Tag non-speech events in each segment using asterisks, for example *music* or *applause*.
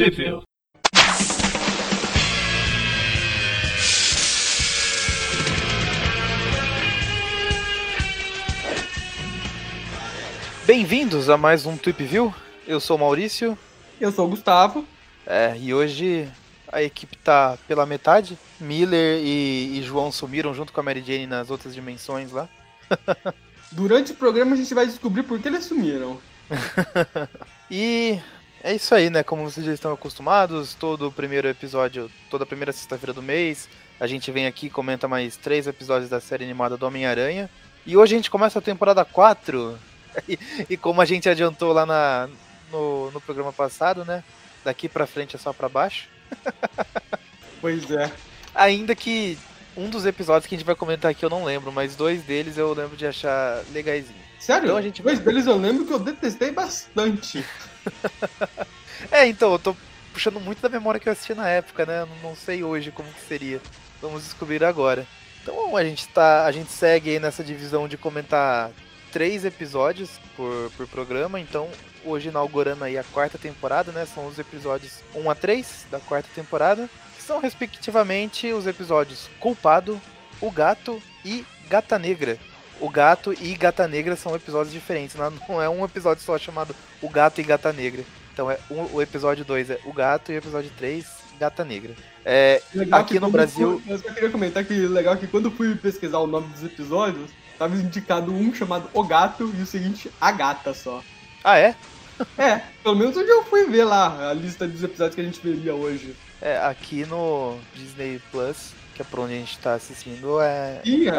Sheffield. Bem-vindos a mais um Tweep View. Eu sou o Maurício. Eu sou o Gustavo. É, e hoje a equipe tá pela metade. Miller e, e João sumiram junto com a Mary Jane nas outras dimensões lá. Durante o programa a gente vai descobrir por que eles sumiram. *laughs* e é isso aí, né? Como vocês já estão acostumados, todo o primeiro episódio, toda a primeira sexta-feira do mês, a gente vem aqui e comenta mais três episódios da série animada do Homem-Aranha. E hoje a gente começa a temporada 4. *laughs* E, e como a gente adiantou lá na, no, no programa passado, né? Daqui pra frente é só pra baixo. *laughs* Pois é. Ainda que um dos episódios que a gente vai comentar aqui eu não lembro, mas dois deles eu lembro de achar legaisinho. Sério? Então a gente Dois deles eu lembro que eu detestei bastante. *laughs* *laughs* É, então, eu tô puxando muito da memória que eu assisti na época, né? Não sei hoje como que seria. Vamos descobrir agora. Então a gente tá. A gente segue nessa divisão de comentar três episódios por, por programa. Então, hoje inaugurando aí a quarta temporada, né? São os episódios 1 a 3 da quarta temporada. Que são respectivamente os episódios Culpado, O Gato e Gata Negra. O Gato e Gata Negra são episódios diferentes, não não é um episódio só chamado O Gato e Gata Negra. Então é um- o episódio 2 é O Gato e o episódio 3, Gata Negra. É, Aqui no Brasil- fui- eu só queria comentar que legal que quando eu fui pesquisar o nome dos episódios, tava indicado um chamado O Gato e o seguinte, A Gata só. ah, é? É, pelo menos onde eu fui ver lá a lista dos episódios que a gente veria hoje. É, aqui no Disney Plus, que é pra onde a gente tá assistindo, é. Sim, é,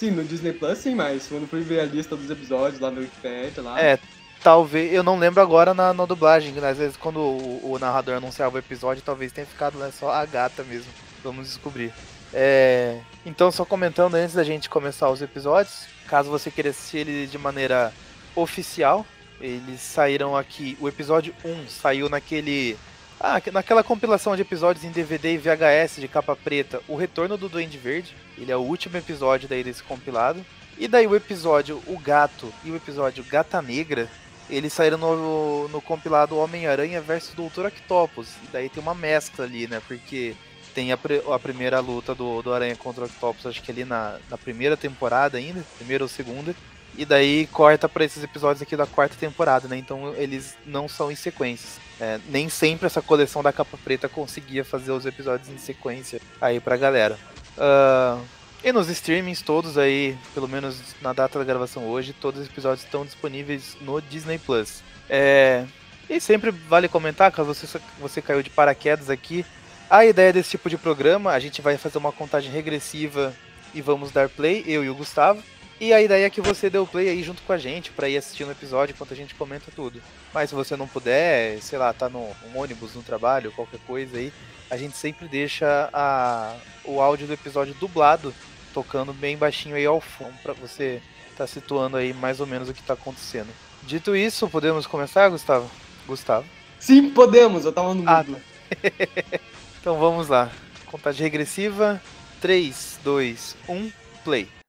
sim, no Disney Plus sim, mas quando fui ver a lista dos episódios lá no Wikipedia lá. É, talvez. Eu não lembro agora na, na dublagem? Às vezes quando o, o narrador anunciava o episódio, talvez tenha ficado né, só a gata mesmo. Vamos descobrir. É, então, só comentando antes da gente começar os episódios, caso você queira assistir ele de maneira oficial, eles saíram aqui. O episódio 1 saiu naquele. Ah, naquela compilação de episódios em DVD e VHS de capa preta, O Retorno do Duende Verde. Ele é o último episódio daí desse compilado. E daí o episódio O Gato e o episódio Gata Negra, eles saíram no, no compilado Homem-Aranha versus Doutor Octopus. E daí tem uma mescla ali, né? Porque tem a, a primeira luta do, do Aranha contra o Octopus, acho que ali na, na primeira temporada ainda, primeira ou segunda. E daí corta pra esses episódios aqui da quarta temporada, né? Então eles não são em sequências. É, nem sempre essa coleção da capa preta conseguia fazer os episódios em sequência aí pra galera. Ah, e nos streamings todos aí, pelo menos na data da gravação hoje, todos os episódios estão disponíveis no Disney Plus. É, e sempre vale comentar, caso você, você caiu de paraquedas aqui, a ideia desse tipo de programa, a gente vai fazer uma contagem regressiva e vamos dar play, eu e o Gustavo. E a ideia é que você dê o play aí junto com a gente pra ir assistindo o episódio enquanto a gente comenta tudo. Mas se você não puder, sei lá, tá no ônibus, no trabalho, qualquer coisa aí, a gente sempre deixa a, o áudio do episódio dublado tocando bem baixinho aí ao fundo pra você tá situando aí mais ou menos o que tá acontecendo. Dito isso, podemos começar, Gustavo? Gustavo. Sim, podemos, eu tava no Ah, mudo. *laughs* Então vamos lá. Contagem regressiva. 3, 2, 1, play.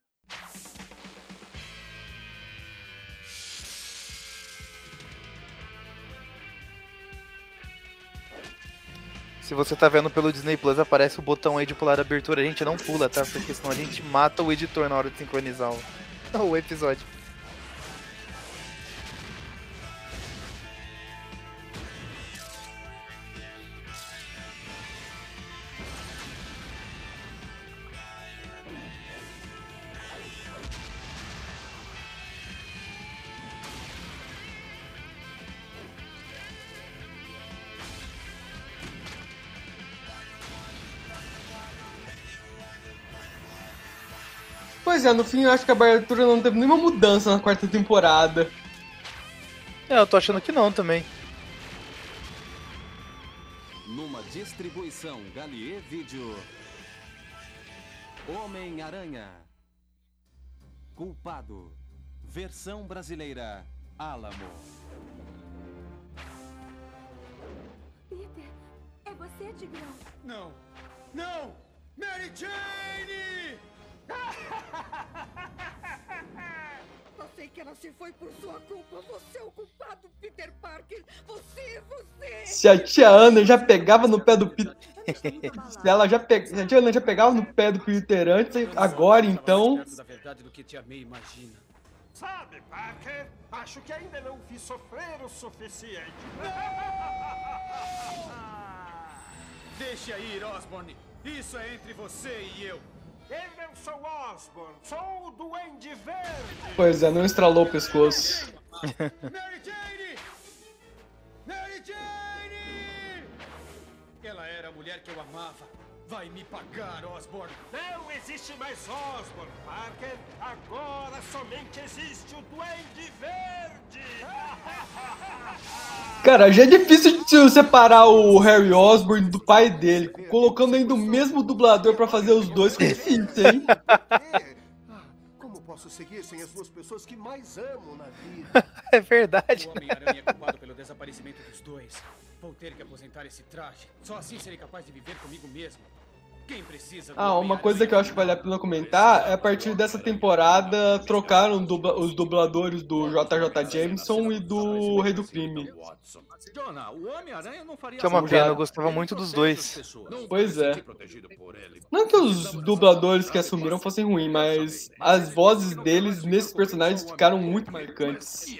Se você tá vendo pelo Disney Plus, aparece o botão aí de pular a abertura. A gente não pula, tá? Porque senão a gente mata o editor na hora de sincronizar o, *laughs* o episódio. Pois é, no fim eu acho que a abertura não teve nenhuma mudança na quarta temporada. É, eu tô achando que não também. Numa distribuição Galier Vídeo. Homem-Aranha. Culpado. Versão brasileira. Álamo. Peter, é você, Tigrão? Não! Não! Mary Jane! *laughs* Eu sei que ela se foi por sua culpa. Você é o culpado, Peter Parker. Você, você. Se a tia Ana já pegava no pé do Peter. *laughs* Se ela já pe... se a tia Ana já pegava no pé do Peter antes, agora então. Da verdade do que tia May imagina. Sabe, Parker? Acho que ainda não vi sofrer o suficiente. *laughs* Deixa ir, Osborne. Isso é entre você e eu. Eu não sou Osborn, sou o Duende Verde. Pois é, não estralou o pescoço. Mary Jane! Mary Jane! Ela era a mulher que eu amava. Vai me pagar, Osborne. Não existe mais Osborn, Parker. Agora somente existe o Duende Verde. *laughs* Cara, já é difícil de separar o Harry Osborn do pai dele. Colocando ainda o mesmo dublador pra fazer os dois, ficou difícil, hein? É. Ah, Como posso seguir sem as duas pessoas que mais amo na vida? *laughs* É verdade. O Homem-Aranha é culpado pelo desaparecimento dos dois. Vou ter que aposentar esse traje. Só assim serei capaz de viver comigo mesmo. Quem precisa do Ah, uma coisa que eu acho que vale a pena comentar é a partir dessa temporada trocaram dubla- os dubladores do JJ Jameson e do Rei do Crime. Que é uma assim. pena, eu gostava muito dos dois. Pois é. Não que os dubladores que assumiram fossem ruins, mas as vozes deles nesses personagens ficaram muito marcantes.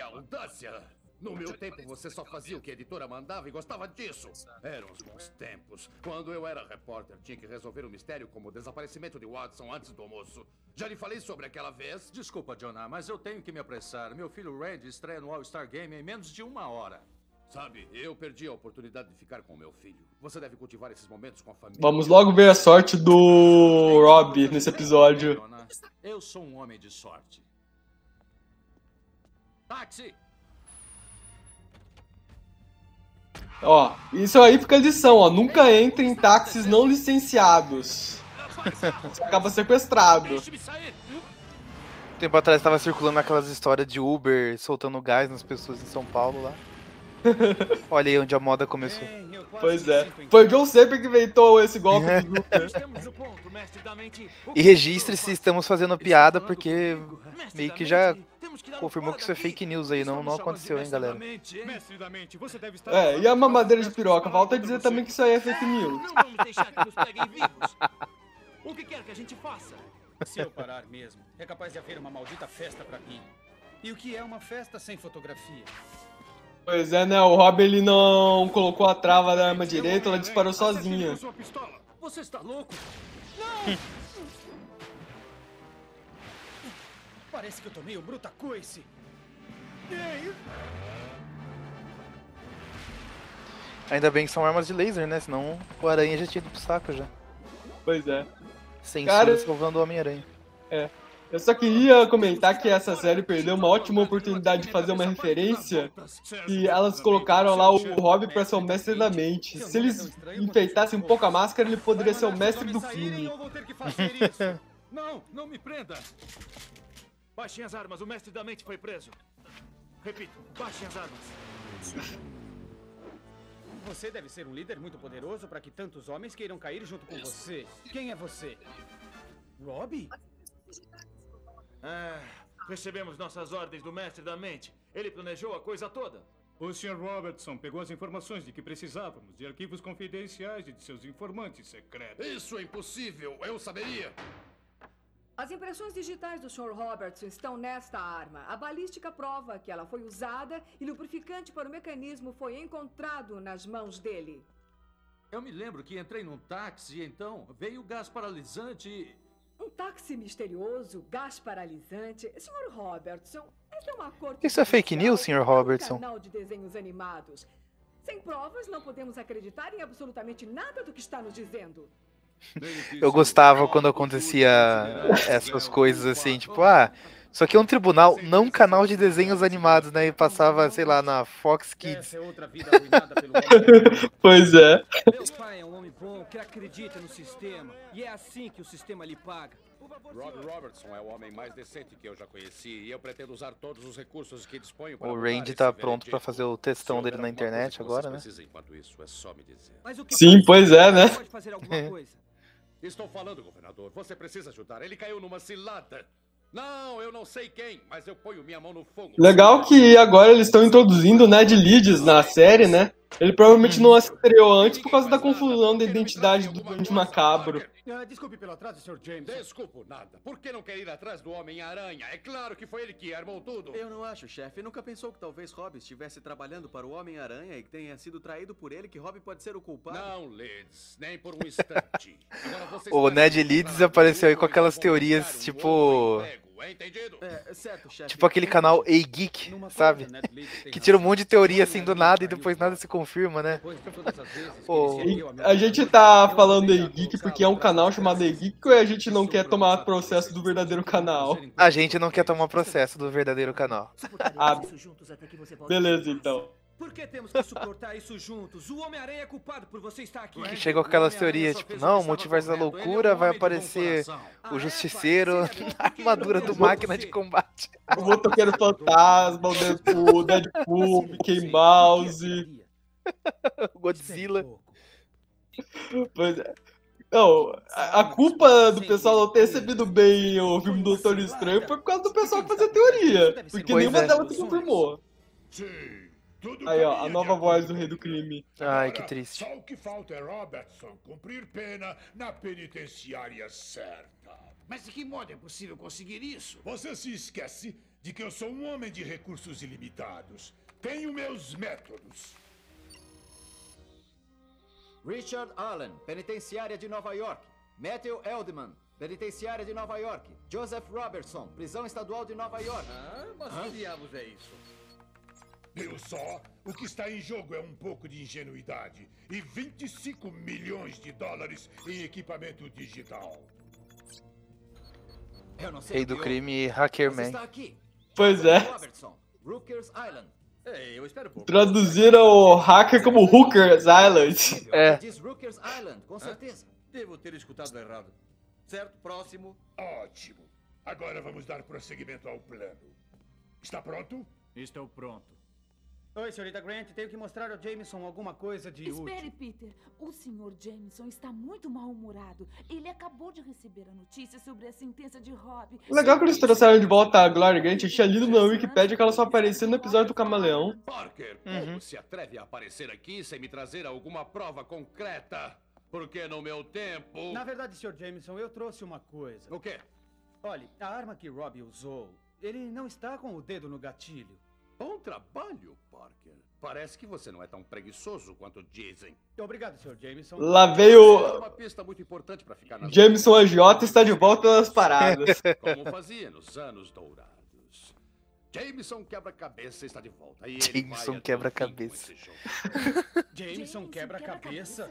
No meu tempo você só fazia o que a editora mandava e gostava disso. Eram os bons tempos. Quando eu era repórter, tinha que resolver um mistério como o desaparecimento de Watson antes do almoço. Já lhe falei sobre aquela vez? Desculpa, Jonah, mas eu tenho que me apressar. Meu filho Randy estreia no All-Star Game em menos de uma hora. Sabe, eu perdi a oportunidade de ficar com meu filho. Você deve cultivar esses momentos com a família. Vamos logo ver a sorte do Rob nesse episódio. Eu sou um homem de sorte. Táxi! Ó, isso aí fica a lição, ó. Nunca entre em táxis não licenciados. Você acaba sequestrado. Tempo atrás tava circulando aquelas histórias de Uber soltando gás nas pessoas em São Paulo lá. *laughs* Olha aí onde a moda começou. Pois é. Foi o John Saber que inventou esse golpe Uber. Da mente. O E registre se estamos fazendo piada, porque meio que já confirmou que isso é fake news aí, não, não aconteceu, hein, galera. É, e a mamadeira de piroca? Falta dizer também que isso aí é fake news. Não vamos deixar que nos peguem vivos. O que quer que a gente faça? Se eu parar mesmo, é capaz de haver uma maldita festa pra mim. E o que é uma festa sem fotografia? Pois é, né? O Rob ele não colocou a trava da arma direita, ela disparou sozinha. Você está louco? Não! *laughs* Parece que eu tomei o bruta coice. Ainda bem que são armas de laser, né? Senão o aranha já tinha ido pro saco já. Pois é. Censura Cara- salvando o Homem-Aranha. Eu só queria comentar que essa série perdeu uma ótima oportunidade de fazer uma referência que elas colocaram lá o Rob pra ser o mestre da mente. Se eles enfeitassem um pouco a máscara, ele poderia ser o mestre do crime. Eu vou ter que fazer isso. Não, não me prenda. Baixem as armas, o mestre da mente foi preso. Repito, baixem as armas. Você deve ser um líder muito poderoso para que tantos homens queiram cair junto com você. Quem é você? Robbie? Ah, recebemos nossas ordens do mestre da mente. Ele planejou a coisa toda. O Sr. Robertson pegou as informações de que precisávamos de arquivos confidenciais e de seus informantes secretos. Isso é impossível, eu saberia. As impressões digitais do Sr. Robertson estão nesta arma. A balística prova que ela foi usada e lubrificante para o mecanismo foi encontrado nas mãos dele. Eu me lembro que entrei num táxi e então veio o gás paralisante e... Um táxi misterioso, gás paralisante. Sr. Robertson, essa é uma corte Isso é fake news, Sr. não um Robertson? canal de desenhos animados. Sem provas, não podemos acreditar em absolutamente nada do que está nos dizendo. Eu gostava quando acontecia essas coisas assim, tipo, ah, isso aqui é um tribunal, não um canal de desenhos animados, né? E passava, sei lá, na Fox Kids. É. *laughs* Pois é. Meu pai é um homem bom que acredita no sistema. E é assim que o sistema lhe paga. Rob Robertson é o homem mais decente que eu já conheci e eu pretendo usar todos os recursos que disponho para O Randy tá pronto pra veredito. fazer o houver dele na internet que agora, né? isso, é só que Sim, pois é, né? *laughs* Estou falando, governador. Você precisa ajudar. Ele caiu numa cilada. Não, eu não sei quem, mas eu ponho minha mão no fogo. Legal que agora eles estão introduzindo o Ned Leeds na série, né? Ele provavelmente não estreou antes por causa da confusão da identidade do Duende Macabro. Ah, desculpe pelo atraso, Sr. James. Desculpo nada. Por que não quer ir atrás do Homem-Aranha? É claro que foi ele que armou tudo. Eu não acho, chefe. Nunca pensou que talvez Rob estivesse trabalhando para o Homem-Aranha e que tenha sido traído por ele, que Rob pode ser o culpado? Não, Leeds. Nem por um instante. O Ned Leeds apareceu aí com aquelas teorias, um tipo- entendido? É, certo, chefe. Tipo aquele canal A Geek, sabe? Que tira um monte de teoria assim do nada e depois nada se confirma, né? Pô, A gente tá falando a Geek porque é um canal chamado Geek ou a gente não quer tomar processo do verdadeiro canal? A gente não quer tomar processo do verdadeiro canal. Ah, beleza então. Por que temos que suportar isso juntos? O Homem-Aranha é culpado por você estar aqui. Que chegou com aquelas teorias, tipo, não, multiverso da loucura, vai aparecer o Justiceiro *laughs* na armadura do máquina de combate. *laughs* O Motoqueiro Fantasma, o Deadpool, o Deadpool, o Mickey Mouse. O *laughs* Godzilla. Pois é. Não, a, a culpa do pessoal não ter recebido bem o filme do Doutor Estranho foi por causa do pessoal que fazia teoria. Porque Pois nenhuma é. delas se confirmou. Sim, tudo Aí, ó, a nova voz do Rei do Crime. Ai, que triste. Só o que falta é Robertson cumprir pena na penitenciária certa. Mas de que modo é possível conseguir isso? Você se esquece de que eu sou um homem de recursos ilimitados. Tenho meus métodos. Richard Allen, penitenciária de Nova York. Matthew Eldman, penitenciária de Nova York. Joseph Robertson, prisão estadual de Nova York. Ah, mas que diabos é isso? Viu só? O que está em jogo é um pouco de ingenuidade e 25 milhões de dólares em equipamento digital. Eu não sei Rei o que do crime, Hacker Você Man. está aqui. Pois é. Robertson, Rooker's Island. Ei, eu espero pouco. Traduziram o hacker como Hooker's Island. É. Diz Rooker's Island, com certeza. Devo ter escutado errado. Certo, próximo. Ótimo. Agora vamos dar prosseguimento ao plano. Está pronto? Estou pronto. Oi, senhorita Grant, tenho que mostrar ao Jameson alguma coisa de Espere, útil. Peter. O Sr. Jameson está muito mal-humorado. Ele acabou de receber a notícia sobre a sentença de Rob. Legal que eles trouxeram de volta a Gloria Grant. Eu tinha lido na Wikipedia que ela só aparecia no episódio do Camaleão. Parker, Uhum. como se atreve a aparecer aqui sem me trazer alguma prova concreta? Porque no meu tempo. Na verdade, Sr. Jameson, eu trouxe uma coisa. O quê? Olhe, a arma que Rob usou, ele não está com o dedo no gatilho. Bom trabalho, Parker. Parece que você não é tão preguiçoso quanto dizem. Obrigado, Sr. Jameson. Lá veio uma pista muito importante para ficar nas Jameson AJ está de volta nas *laughs* paradas. Como fazia nos anos dourados. Jameson quebra-cabeça está de volta. E ele Jameson quebra-cabeça. *laughs* Jameson quebra-cabeça?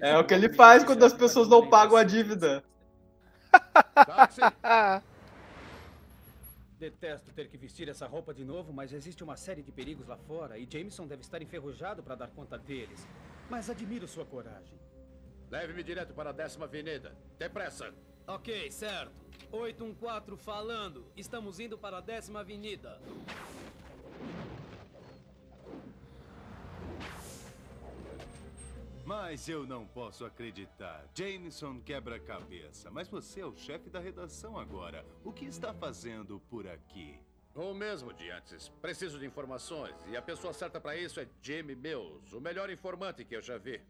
É o que ele faz quando as pessoas não pagam a dívida. *laughs* Detesto ter que vestir essa roupa de novo, mas existe uma série de perigos lá fora e Jameson deve estar enferrujado para dar conta deles. Mas admiro sua coragem. Leve-me direto para a décima avenida. Depressa. Ok, certo. 814 falando. Estamos indo para a décima avenida. Mas eu não posso acreditar. Jameson quebra-cabeça. Mas você é o chefe da redação agora. O que está fazendo por aqui? O mesmo de antes. Preciso de informações. E a pessoa certa para isso é Jamie Mills, o melhor informante que eu já vi.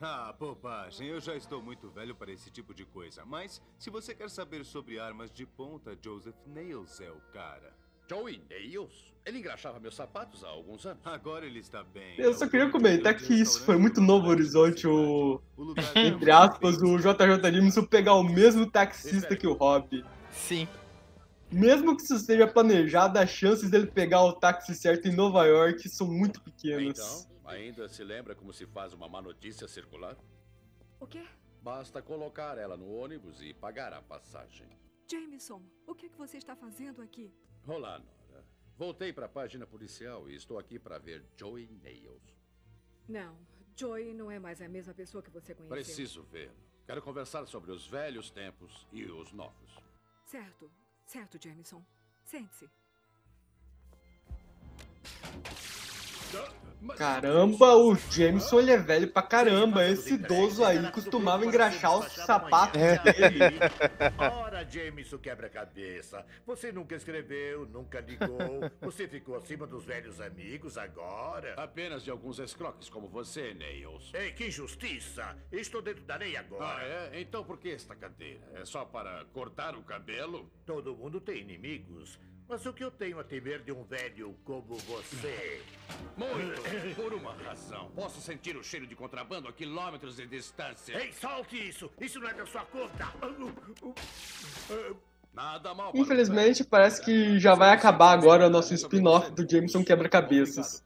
Ah, bobagem. Eu já estou muito velho para esse tipo de coisa. Mas, se você quer saber sobre armas de ponta, Joseph Nails é o cara. Joey Nails? Ele engraxava meus sapatos há alguns anos. Agora ele está bem. Eu só queria comentar que isso foi muito novo horizonte, o. Entre aspas, o JJ Jameson pegar o mesmo taxista que o Rob. Sim. Mesmo que isso seja planejado, as chances dele pegar o táxi certo em Nova York são muito pequenas. Então, ainda se lembra como se faz uma má notícia circular? O quê? Basta colocar ela no ônibus e pagar a passagem. Jameson, o que, é que você está fazendo aqui? Olá, Nora. Voltei para a página policial e estou aqui para ver Joey Nails. Não, Joey não é mais a mesma pessoa que você conheceu. Preciso ver. Quero conversar sobre os velhos tempos e os novos. Certo, certo, Jameson. Sente-se. Caramba, o Jameson ele é velho pra caramba. Esse idoso aí costumava engraxar os sapatos dele. Ora, Jameson quebra-cabeça. Você nunca escreveu, nunca ligou. Você ficou acima dos velhos amigos agora. Apenas de alguns escroques como você, Nails. Ei, que injustiça! Estou dentro da lei agora. Ah, é? Então por que esta cadeira? É só para cortar o cabelo? Todo mundo tem inimigos. Mas o que eu tenho a temer de um velho como você? Muito! Por uma razão. Posso sentir o cheiro de contrabando a quilômetros de distância. Ei, solte isso! Isso não é da sua conta! Nada mal. Infelizmente, parece que já vai acabar agora o nosso spin-off do Jameson Quebra-Cabeças.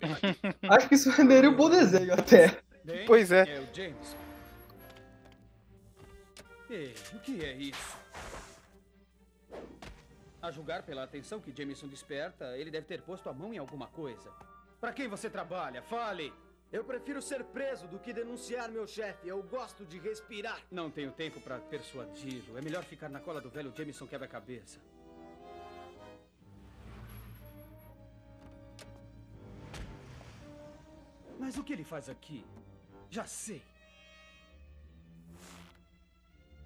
Acho que isso renderia um bom desenho até. Pois é. É o James. Ei, o que é isso? A julgar pela atenção que Jameson desperta, ele deve ter posto a mão em alguma coisa. Pra quem você trabalha? Fale! Eu prefiro ser preso do que denunciar meu chefe. Eu gosto de respirar. Não tenho tempo pra persuadi-lo. É melhor ficar na cola do velho Jameson quebra-cabeça. Mas o que ele faz aqui? Já sei.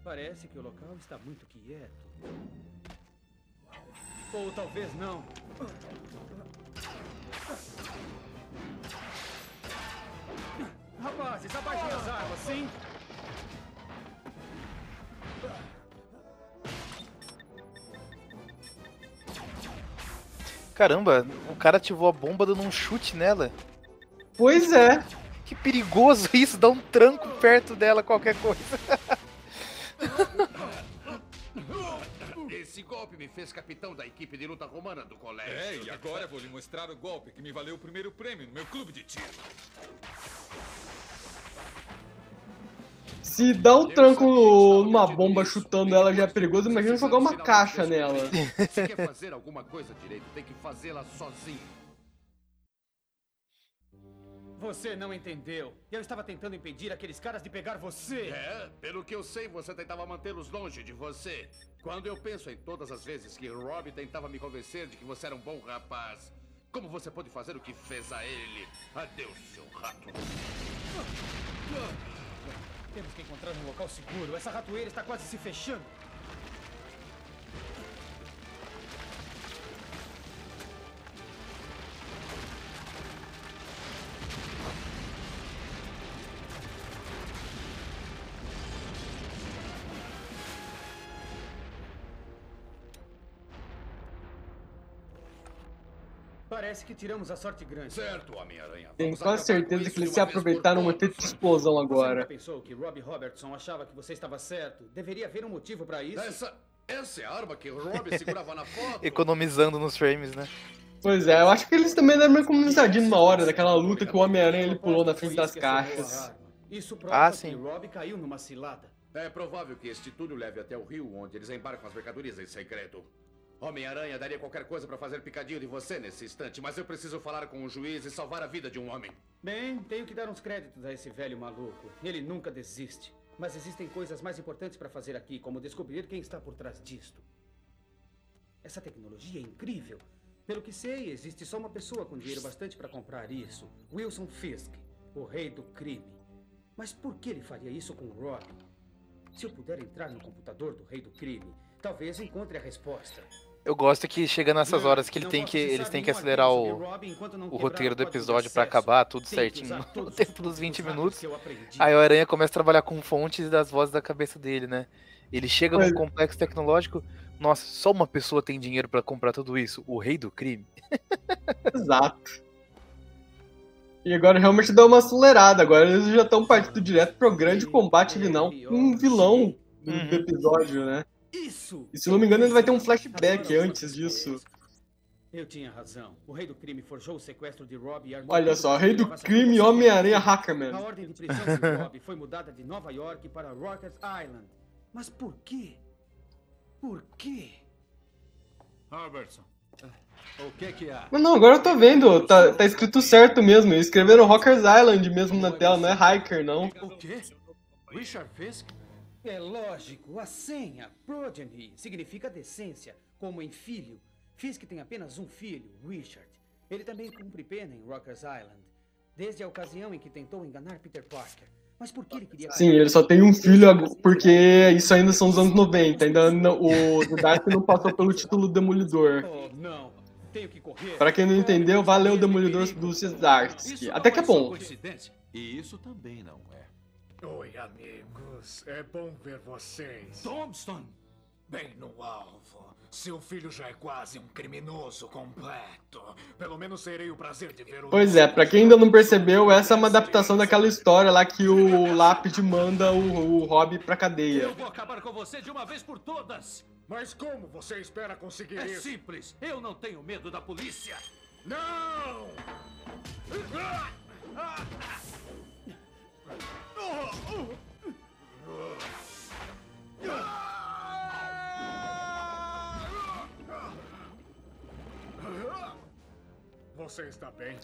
Parece que o local está muito quieto. Ou talvez não. Rapazes, abaixem as armas, sim? Caramba, o cara ativou a bomba dando um chute nela. Pois é. Que perigoso *laughs* isso, dar um tranco perto dela, qualquer coisa. *laughs* Esse golpe me fez capitão da equipe de luta romana do colégio. É, e agora vou lhe mostrar o golpe que me valeu o primeiro prêmio no meu clube de tiro. Se dá um tranco numa bomba chutando ela já é perigoso, imagina jogar uma caixa nela. Se quer *laughs* fazer alguma coisa direito, tem que fazê-la sozinho. Você não entendeu. Eu estava tentando impedir aqueles caras de pegar você. É, pelo que eu sei, você tentava mantê-los longe de você. Quando eu penso em todas as vezes que Rob tentava me convencer de que você era um bom rapaz, como você pôde fazer o que fez a ele? Adeus, seu rato. Temos que encontrar um local seguro. Essa ratoeira está quase se fechando. Parece que tiramos a sorte grande. Certo, Homem-Aranha. Tenho quase certeza que eles se aproveitaram uma teta de explosão Você agora. nunca pensou que Rob Robertson achava que você estava certo? Deveria haver um motivo para isso. Essa, essa é a arma que Rob segurava na foto? *laughs* Economizando nos frames, né? Pois é, eu acho que eles também deram uma economizadinha numa hora daquela luta que o Homem-Aranha ele pulou na frente das caixas. Isso Ah, prova sim. que Rob caiu numa cilada. É provável que este túnel leve até o rio onde eles embarcam as mercadorias em segredo. Homem-Aranha daria qualquer coisa para fazer picadinho de você nesse instante, mas eu preciso falar com o juiz e salvar a vida de um homem. Bem, tenho que dar uns créditos a esse velho maluco. Ele nunca desiste. Mas existem coisas mais importantes para fazer aqui, como descobrir quem está por trás disto. Essa tecnologia é incrível. Pelo que sei, existe só uma pessoa com dinheiro bastante para comprar isso: Wilson Fisk, o rei do crime. Mas por que ele faria isso com Rob? Se eu puder entrar no computador do rei do crime, talvez encontre a resposta. Eu gosto que chega nessas horas que ele tem que, eles têm que acelerar o, o roteiro do episódio pra acesso. acabar tudo certinho *laughs* no tempo dos truques 20 usados minutos. Aí o Aranha começa a trabalhar com fontes das vozes da cabeça dele, né? Ele chega num complexo tecnológico. Nossa, só uma pessoa tem dinheiro pra comprar tudo isso. O rei do crime. *laughs* Exato. E agora realmente deu uma acelerada. Agora eles já estão partindo direto pro grande combate final. Um vilão do, do episódio, né? Isso! E se não me engano, ele vai ter um flashback antes disso. Eu tinha razão. O rei do crime forjou o sequestro de Rob e armou Olha só, Rei do a Crime, Homem-Aranha, A Hackerman. ordem de prisão de Rob foi mudada de Nova York para Rikers Island. Mas por quê? Por quê? Robertson, o que que há? Mas não, agora eu tô vendo. Tá, tá escrito certo mesmo. Escreveram Rockers Island mesmo na tela, não é Hiker, não. O quê? Richard Fisk? É lógico, a senha, progeny, significa decência, como em filho. Fisk tem apenas um filho, Richard. Ele também cumpre pena em Rikers Island. Desde a ocasião em que tentou enganar Peter Parker. Mas por que ele queria... Sim, ele só tem um filho porque isso ainda são os anos 90. Ainda não, o Dark não passou pelo título Demolidor. Oh, não. Tenho que correr. Pra quem não entendeu, valeu o Demolidor do Cesarski. Até que é bom. E isso também não é. Oi, amigos. É bom ver vocês. Thompson! Bem no alvo. Seu filho já é quase um criminoso completo. Pelo menos terei o prazer de ver o. Pois é, pra quem ainda não percebeu, essa é uma adaptação daquela história lá que o Lápide manda o, o Rob pra cadeia. Eu vou acabar com você de uma vez por todas. Mas como você espera conseguir É isso? simples. Eu não tenho medo da polícia. Não! Você está bem?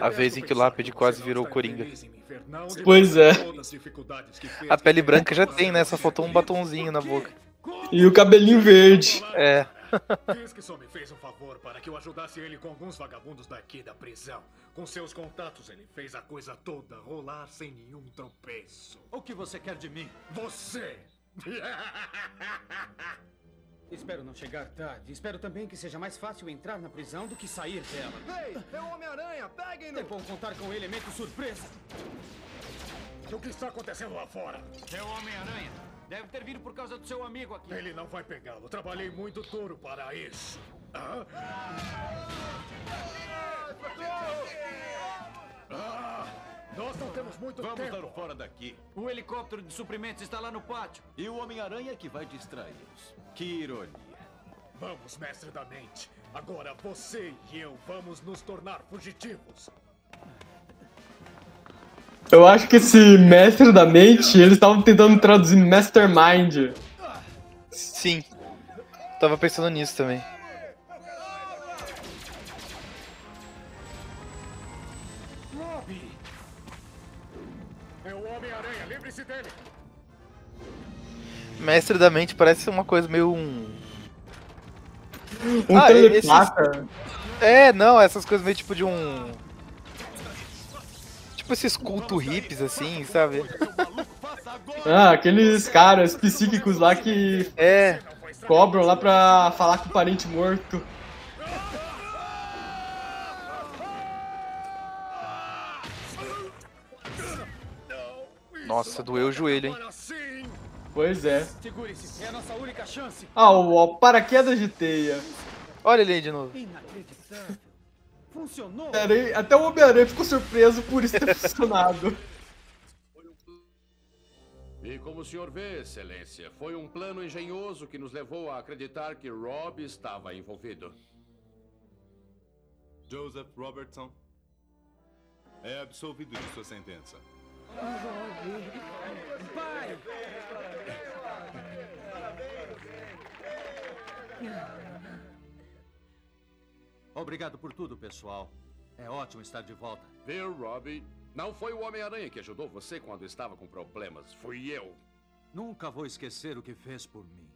A vez em que o Lápide quase virou o Coringa. Pois é. A pele branca já tem, né? Só faltou um batonzinho na boca. E o cabelinho verde. É. Diz que só me fez um favor para que eu ajudasse ele com alguns vagabundos daqui da prisão. Com seus contatos, ele fez a coisa toda rolar sem nenhum tropeço. O que você quer de mim? Você! *laughs* Espero não chegar tarde. Espero também que seja mais fácil entrar na prisão do que sair dela. Ei, é o Homem-Aranha, peguem-no! É bom contar com elemento surpresa. O que está acontecendo lá fora? É o Homem-Aranha. Deve ter vindo por causa do seu amigo aqui. Ele não vai pegá-lo. Trabalhei muito duro para isso. Hã? Ah, nós não temos muito Vamos tempo. dar o fora daqui. O helicóptero de suprimentos está lá no pátio. E o Homem-Aranha que vai distraí-los. Que ironia. Vamos, mestre da mente. Agora você e eu vamos nos tornar fugitivos. Eu acho que esse mestre da mente, eles estavam tentando traduzir mastermind. Sim. Tava pensando nisso também. Mestre da mente parece uma coisa meio um. Um Ah, telepata. É, não, essas coisas meio tipo de um. Tipo esses culto hips, assim, sabe? Ah, aqueles caras psíquicos lá que É. cobram lá pra falar com o parente morto. Nossa, doeu o joelho, hein? Pois é. Ah, o, o paraquedas de teia. Olha ele aí de novo. Funcionou. Até o Homem-Aranha ficou surpreso por isso ter *laughs* funcionado. E como o senhor vê, Excelência, foi um plano engenhoso que nos levou a acreditar que Rob estava envolvido. Joseph Robertson é absolvido de sua sentença. Pai! Obrigado por tudo, pessoal. É ótimo estar de volta. Viu, Robbie? Não foi o Homem-Aranha que ajudou você quando estava com problemas. Fui eu. Nunca vou esquecer o que fez por mim.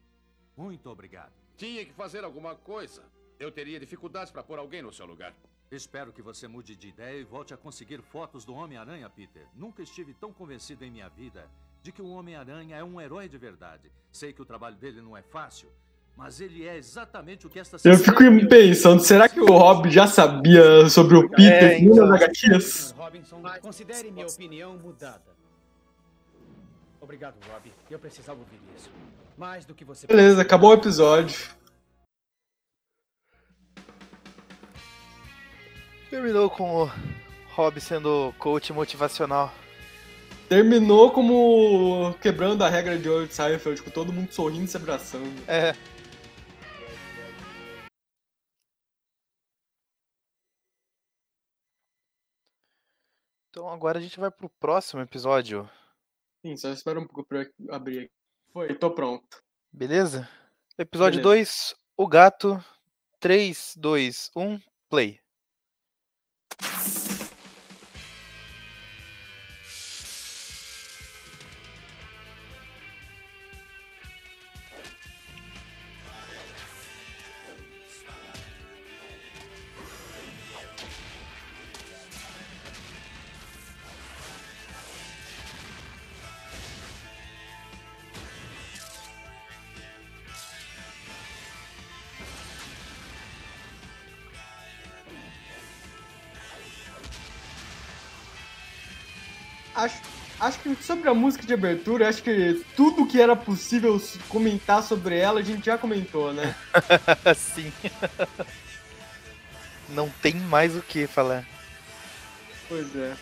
Muito obrigado. Tinha que fazer alguma coisa. Eu teria dificuldades para pôr alguém no seu lugar. Espero que você mude de ideia e volte a conseguir fotos do Homem-Aranha, Peter. Nunca estive tão convencido em minha vida de que o Homem-Aranha é um herói de verdade. Sei que o trabalho dele não é fácil, mas ele é exatamente o que esta Eu fico pensando, será que o Rob já sabia sobre o Peter É, é, nas então. HQs? Robinson, considere minha opinião mudada. Obrigado, Rob. Eu precisava ouvir isso. Mais do que você Beleza, acabou o episódio. Terminou com o Rob sendo coach motivacional. Terminou como quebrando a regra de ouro de Seinfeld, com todo mundo sorrindo e se abraçando. É. Então agora a gente vai pro próximo episódio. Sim, só espera um pouco pra eu abrir aqui. Foi, tô pronto. Beleza? Episódio Beleza. 2, o gato. 3, 2, 1, play. Sobre a música de abertura, acho que tudo que era possível comentar sobre ela a gente já comentou, né? *laughs* Sim. Não tem mais o que falar. Pois é.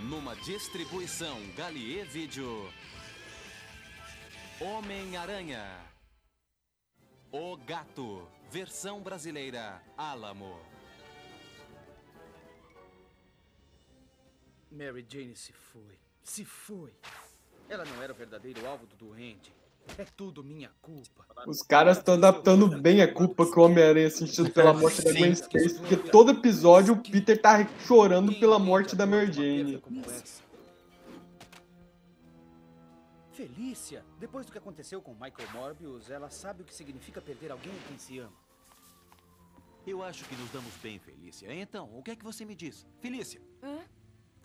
Numa distribuição Galier Vídeo. Homem-Aranha. O Gato. Versão brasileira. Álamo. Mary Jane se foi. Se foi. Ela não era o verdadeiro alvo do doente. É tudo minha culpa. Os caras estão adaptando bem a culpa que o Homem-Aranha sentiu pela *laughs* morte da Gwen Stacy, porque todo episódio o Peter tá chorando pela morte da Mary Jane. Felícia, depois do que aconteceu com Michael Morbius, ela sabe o que significa perder alguém a quem se ama. Eu acho que nos damos bem, Felícia. Então, o que é que você me diz? Felícia, Hã?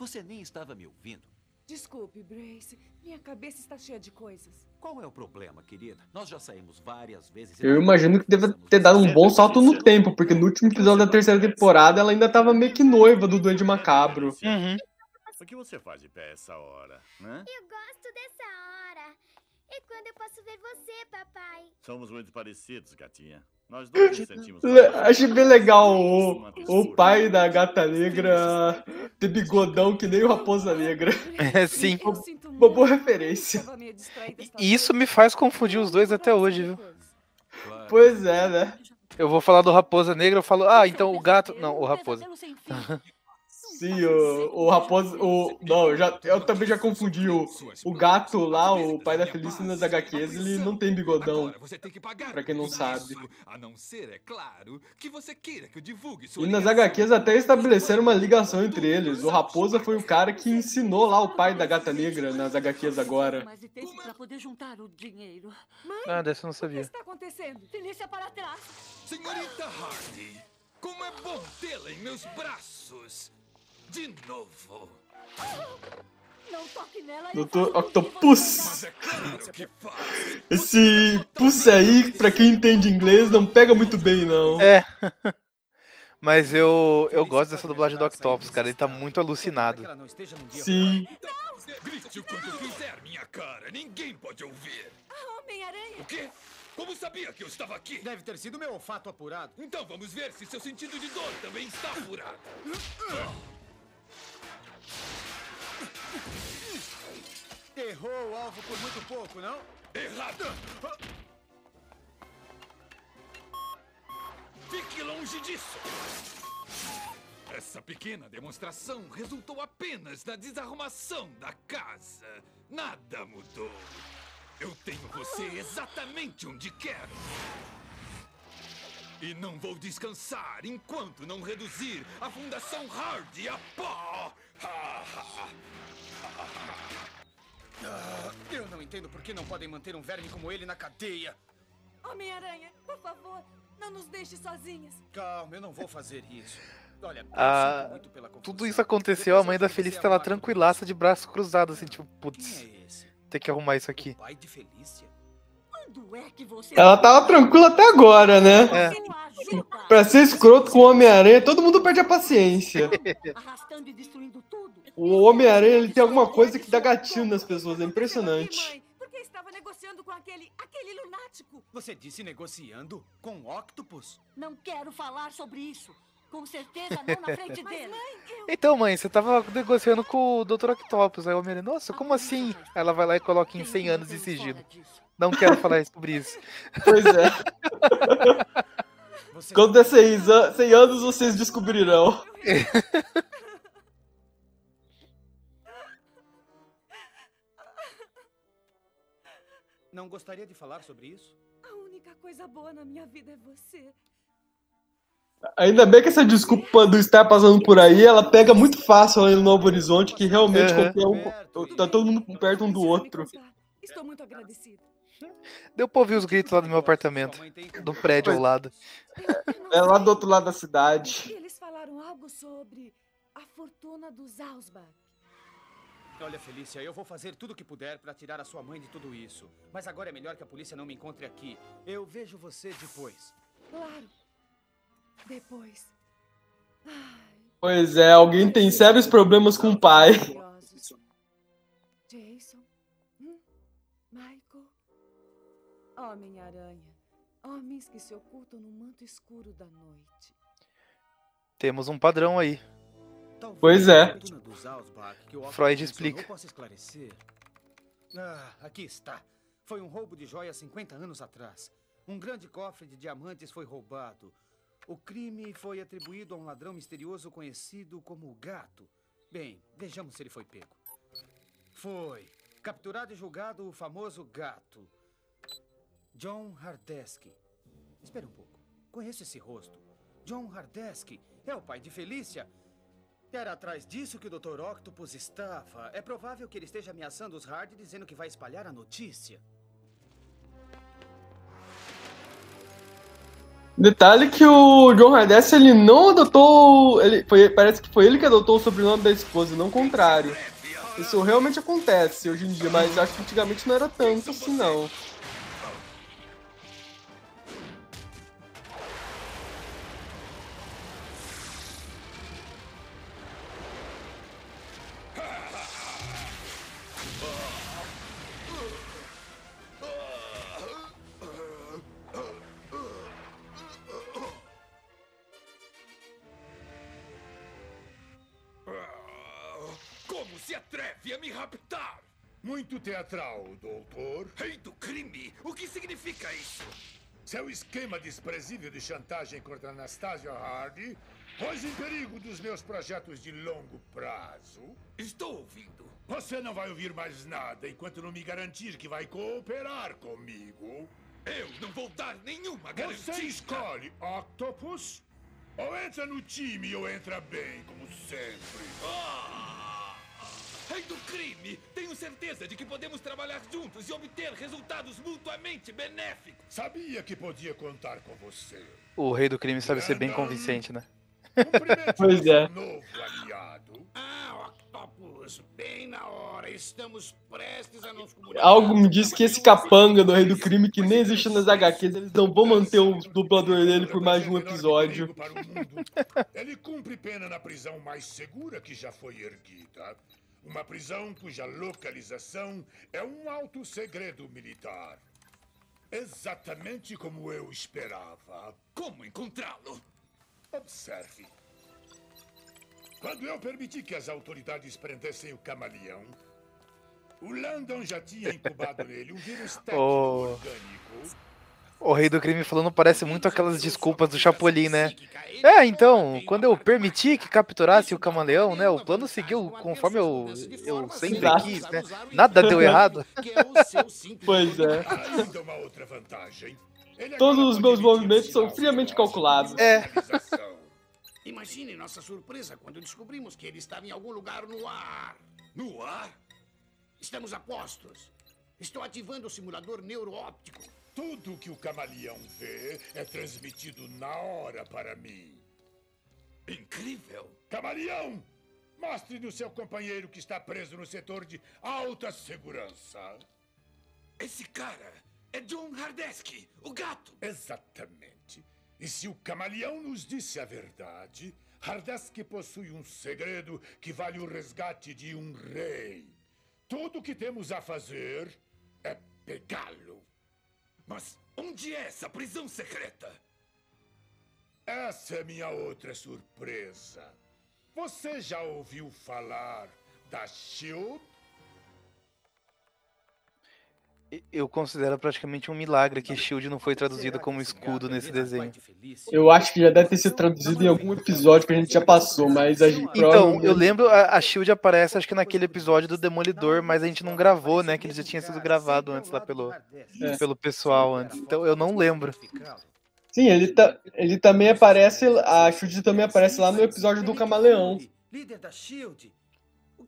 Você nem estava me ouvindo. Desculpe, Brace. Minha cabeça está cheia de coisas. Qual é o problema, querida? Nós já saímos várias vezes. Eu imagino que deve ter dado um bom salto no tempo, porque no último episódio da terceira temporada ela ainda tava meio que noiva do Duende Macabro. O que você faz de pé essa hora, né? Eu gosto dessa hora. E quando eu posso ver você, papai? Somos muito parecidos, gatinha. Nós dois nos *laughs* sentimos... Achei bem legal o, o pai da gata negra ter bigodão que nem o Raposa Negra. *laughs* É, sim. Uma boa referência. E isso me faz confundir os dois até hoje, viu? Pois é, né? Eu vou falar do Raposa Negra, eu falo, ah, então o gato. Não, o Raposa. *laughs* Sim, o, o raposo. O, não, eu, já, eu também já confundi o, o gato lá, o pai da Felícia nas HQs, ele não tem bigodão. Pra quem não sabe. A não ser, é claro, que você queira que eu divulgue sua E nas HQs até estabeleceram uma ligação entre eles. O Raposa foi o cara que ensinou lá o pai da gata negra nas HQs agora. O. Ah, dessa eu não sabia. está acontecendo? Felícia para trás. Senhorita Hardy, como é bom tê-la em meus braços. De novo. Não toque nela. Doutor Octopus. É claro que faz. Esse pus aí, pra quem entende inglês, não pega muito bem, não. É. *laughs* Mas eu, eu gosto dessa dublagem do Octopus, cara. Ele tá muito alucinado. Sim. Grite o quanto quiser, minha cara. Ninguém pode ouvir. Homem-Aranha. O quê? Como sabia que eu estava aqui? Deve ter sido meu olfato apurado. Então vamos ver se seu sentido de dor também está apurado. Errou o alvo por muito pouco, não? Errado! Fique longe disso! Essa pequena demonstração resultou apenas na desarrumação da casa. Nada mudou. Eu tenho você exatamente onde quero. E não vou descansar enquanto não reduzir a Fundação Hard a pó! Ah, eu não entendo por que não podem manter um verme como ele na cadeia. Homem-Aranha, por favor, não nos deixe sozinhos. Calma, eu não vou fazer isso. Olha, Ah, tudo isso aconteceu, a mãe da Felícia tá lá tranquilaça de braço cruzado, assim, tipo, putz, tem que arrumar isso aqui. Pai de Felícia? Ela tava tranquila até agora, né? Pra ser escroto com o Homem-Aranha, todo mundo perde a paciência. *laughs* Arrastando e destruindo tudo. O Homem-Aranha, ele tem alguma coisa que dá gatilho nas pessoas, é impressionante. Porque estava negociando com aquele, aquele lunático. Você disse negociando com Octopus? Não quero falar sobre isso. Com certeza não na frente *laughs* dele. Então, mãe, você tava negociando com o Dr. Octopus. Aí o Homem-Aranha, nossa, como assim? Aí Ela vai lá e coloca em 100 anos de sigilo. Não quero falar sobre isso. Pois é. *laughs* Quando der 100 an- 100 anos, vocês descobrirão. *laughs* Não gostaria de falar sobre isso? A única coisa boa na minha vida é você. Ainda bem que essa desculpa do estar passando por aí, ela pega muito fácil lá no Novo Horizonte, que realmente qualquer um, tá todo mundo perto um do outro. Estou muito agradecida. Deu pra ouvir os gritos lá do meu apartamento, do prédio ao lado. É lá do outro lado da cidade. Eles falaram algo sobre a fortuna dos Ausbach. Olha, Felícia, eu vou fazer tudo o que puder para tirar a sua mãe de tudo isso. Mas agora é melhor que a polícia não me encontre aqui. Eu vejo você depois. Claro. Depois. Pois é, alguém tem sérios problemas com o pai. Jason? Homem-Aranha. Homens que se ocultam no manto escuro da noite. Temos um padrão aí. Pois é. Freud explica. Posso esclarecer? Ah, aqui está. Foi um roubo de joias 50 anos atrás. Um grande cofre de diamantes foi roubado. O crime foi atribuído a um ladrão misterioso conhecido como o Gato. Bem, vejamos se ele foi pego. Foi. Capturado e julgado o famoso Gato. John Hardesky. Espera um pouco. Conheço esse rosto. John Hardesky é o pai de Felícia. Era atrás disso que o Dr. Octopus estava. É provável que ele esteja ameaçando os Hard dizendo que vai espalhar a notícia. Detalhe que o John Hardesty, ele não adotou. Ele, foi, parece que foi ele que adotou o sobrenome da esposa, não o contrário. Isso realmente acontece hoje em dia, mas acho que antigamente não era tanto assim, não. Se atreve a me raptar? Muito teatral, doutor. Rei do crime? O que significa isso? Seu esquema desprezível de chantagem contra Anastasia Hardy pôs em perigo dos meus projetos de longo prazo. Estou ouvindo. Você não vai ouvir mais nada enquanto não me garantir que vai cooperar comigo. Eu não vou dar nenhuma garantia. Você escolhe Octopus? Ou entra no time ou entra bem, como sempre. Ah! Rei do crime! Tenho certeza de que podemos trabalhar juntos e obter resultados mutuamente benéficos. Sabia que podia contar com você. O rei do crime sabe ser bem convincente, né? *laughs* Pois é. Novo aliado. Ah, Octopus, bem na hora. Estamos prestes a nos comunicar. Algo me diz que esse capanga do Rei do Crime, que nem existe nas HQs, eles não vão manter o dublador dele por mais de um episódio. Ele cumpre pena na prisão mais segura que já foi erguida. Uma prisão cuja localização é um alto segredo militar. Exatamente como eu esperava. Como encontrá-lo? Observe. Quando eu permiti que as autoridades prendessem o camaleão, o Landon já tinha incubado nele um vírus *laughs* técnico Oh. orgânico. O rei do crime falando parece muito aquelas desculpas do Chapolin, né? É, então, quando eu permiti que capturasse o camaleão, né? O plano seguiu conforme eu, eu sempre quis, né? Nada deu errado. *laughs* Pois é. Todos os meus movimentos são friamente calculados. É. Imagine nossa surpresa quando descobrimos que ele estava em algum lugar no ar. No ar? Estamos a postos. Estou ativando o simulador neuroóptico. Tudo que o camaleão vê é transmitido na hora para mim. Incrível! Camaleão! Mostre no seu companheiro que está preso no setor de alta segurança. Esse cara é John Hardesky, o gato. Exatamente. E se o camaleão nos disse a verdade, Hardesky possui um segredo que vale o resgate de um rei. Tudo o que temos a fazer é pegá-lo. Mas onde é essa prisão secreta? Essa é minha outra surpresa. Você já ouviu falar da Shield? Eu considero praticamente um milagre que Shield não foi traduzido como escudo nesse desenho. Eu acho que já deve ter sido traduzido em algum episódio que a gente já passou, mas a gente Então, eu lembro, a, a Shield aparece acho que naquele episódio do Demolidor, mas a gente não gravou, né? Que ele já tinha sido gravado antes lá pelo, É. pelo pessoal antes. Então eu não lembro. Sim, ele, tá, ele também aparece. A Shield também aparece lá no episódio do Camaleão. Líder da SHIELD.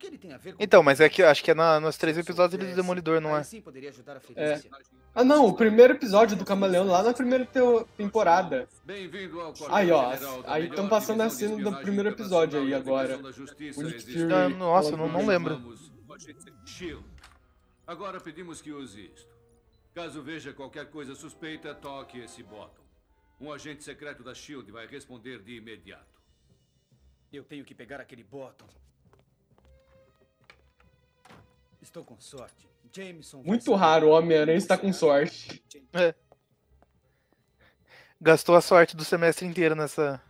Que ele tem a ver com Então, mas é que eu acho que é na, nos três episódios do Demolidor, não é? Sim, poderia ajudar a É. Felícia. Ah, não, o primeiro episódio do Camaleão, lá na primeira temporada. Bem-vindo ao Aí, ó, aí estão passando a cena do primeiro episódio aí agora. Ah, nossa, eu não- não lembro. Agora pedimos que use isto. Caso veja qualquer coisa suspeita, toque esse botão. Um agente secreto da SHIELD vai responder de imediato. Eu tenho que pegar aquele bottom. Estou com sorte. Jameson. Muito raro o Homem-Aranha estar com sorte. É. Gastou a sorte do semestre inteiro nessa,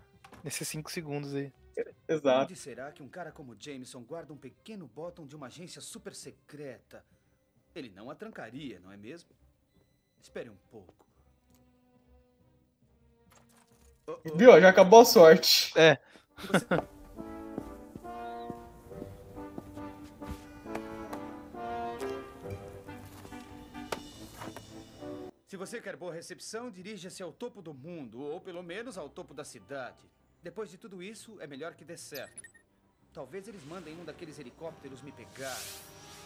nesses 5 segundos aí. Exato. Onde será que um cara como Jameson guarda um pequeno bottom de uma agência super secreta? Ele não a trancaria, não é mesmo? Espere um pouco. Viu? ó, Já acabou a sorte. É. *laughs* Se você quer boa recepção, dirija-se ao topo do mundo, ou pelo menos ao topo da cidade. Depois de tudo isso, é melhor que dê certo. Talvez eles mandem um daqueles helicópteros me pegar.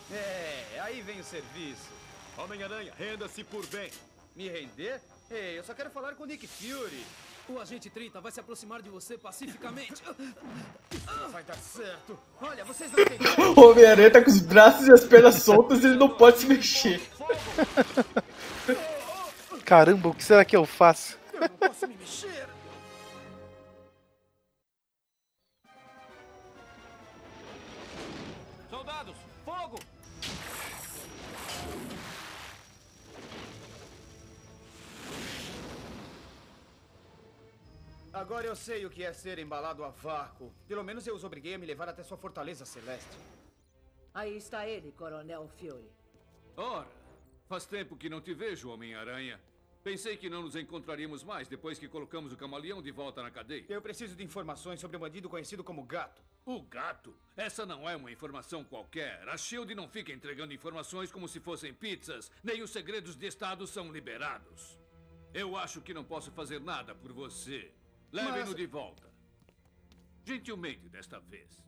É, aí vem o serviço. Homem-Aranha, renda-se por bem. Me render? Ei, eu só quero falar com o Nick Fury. O agente 30 vai se aproximar de você pacificamente. Não vai dar certo. Olha, vocês não *laughs* têm O Homem-Aranha tá com os braços e as pernas soltas e ele não pode se mexer. Caramba, o que será que eu faço? Eu não posso me mexer. Soldados, fogo! Agora eu sei o que é ser embalado a vácuo. Pelo menos eu os obriguei a me levar até sua fortaleza celeste. Aí está ele, Coronel Fury. Ora, faz tempo que não te vejo, Homem-Aranha. Pensei que não nos encontraríamos mais depois que colocamos o camaleão de volta na cadeia. Eu preciso de informações sobre um bandido conhecido como Gato. O gato? Essa não é uma informação qualquer. A SHIELD não fica entregando informações como se fossem pizzas, nem os segredos de Estado são liberados. Eu acho que não posso fazer nada por você. Levem-no Mas- de volta. Gentilmente desta vez.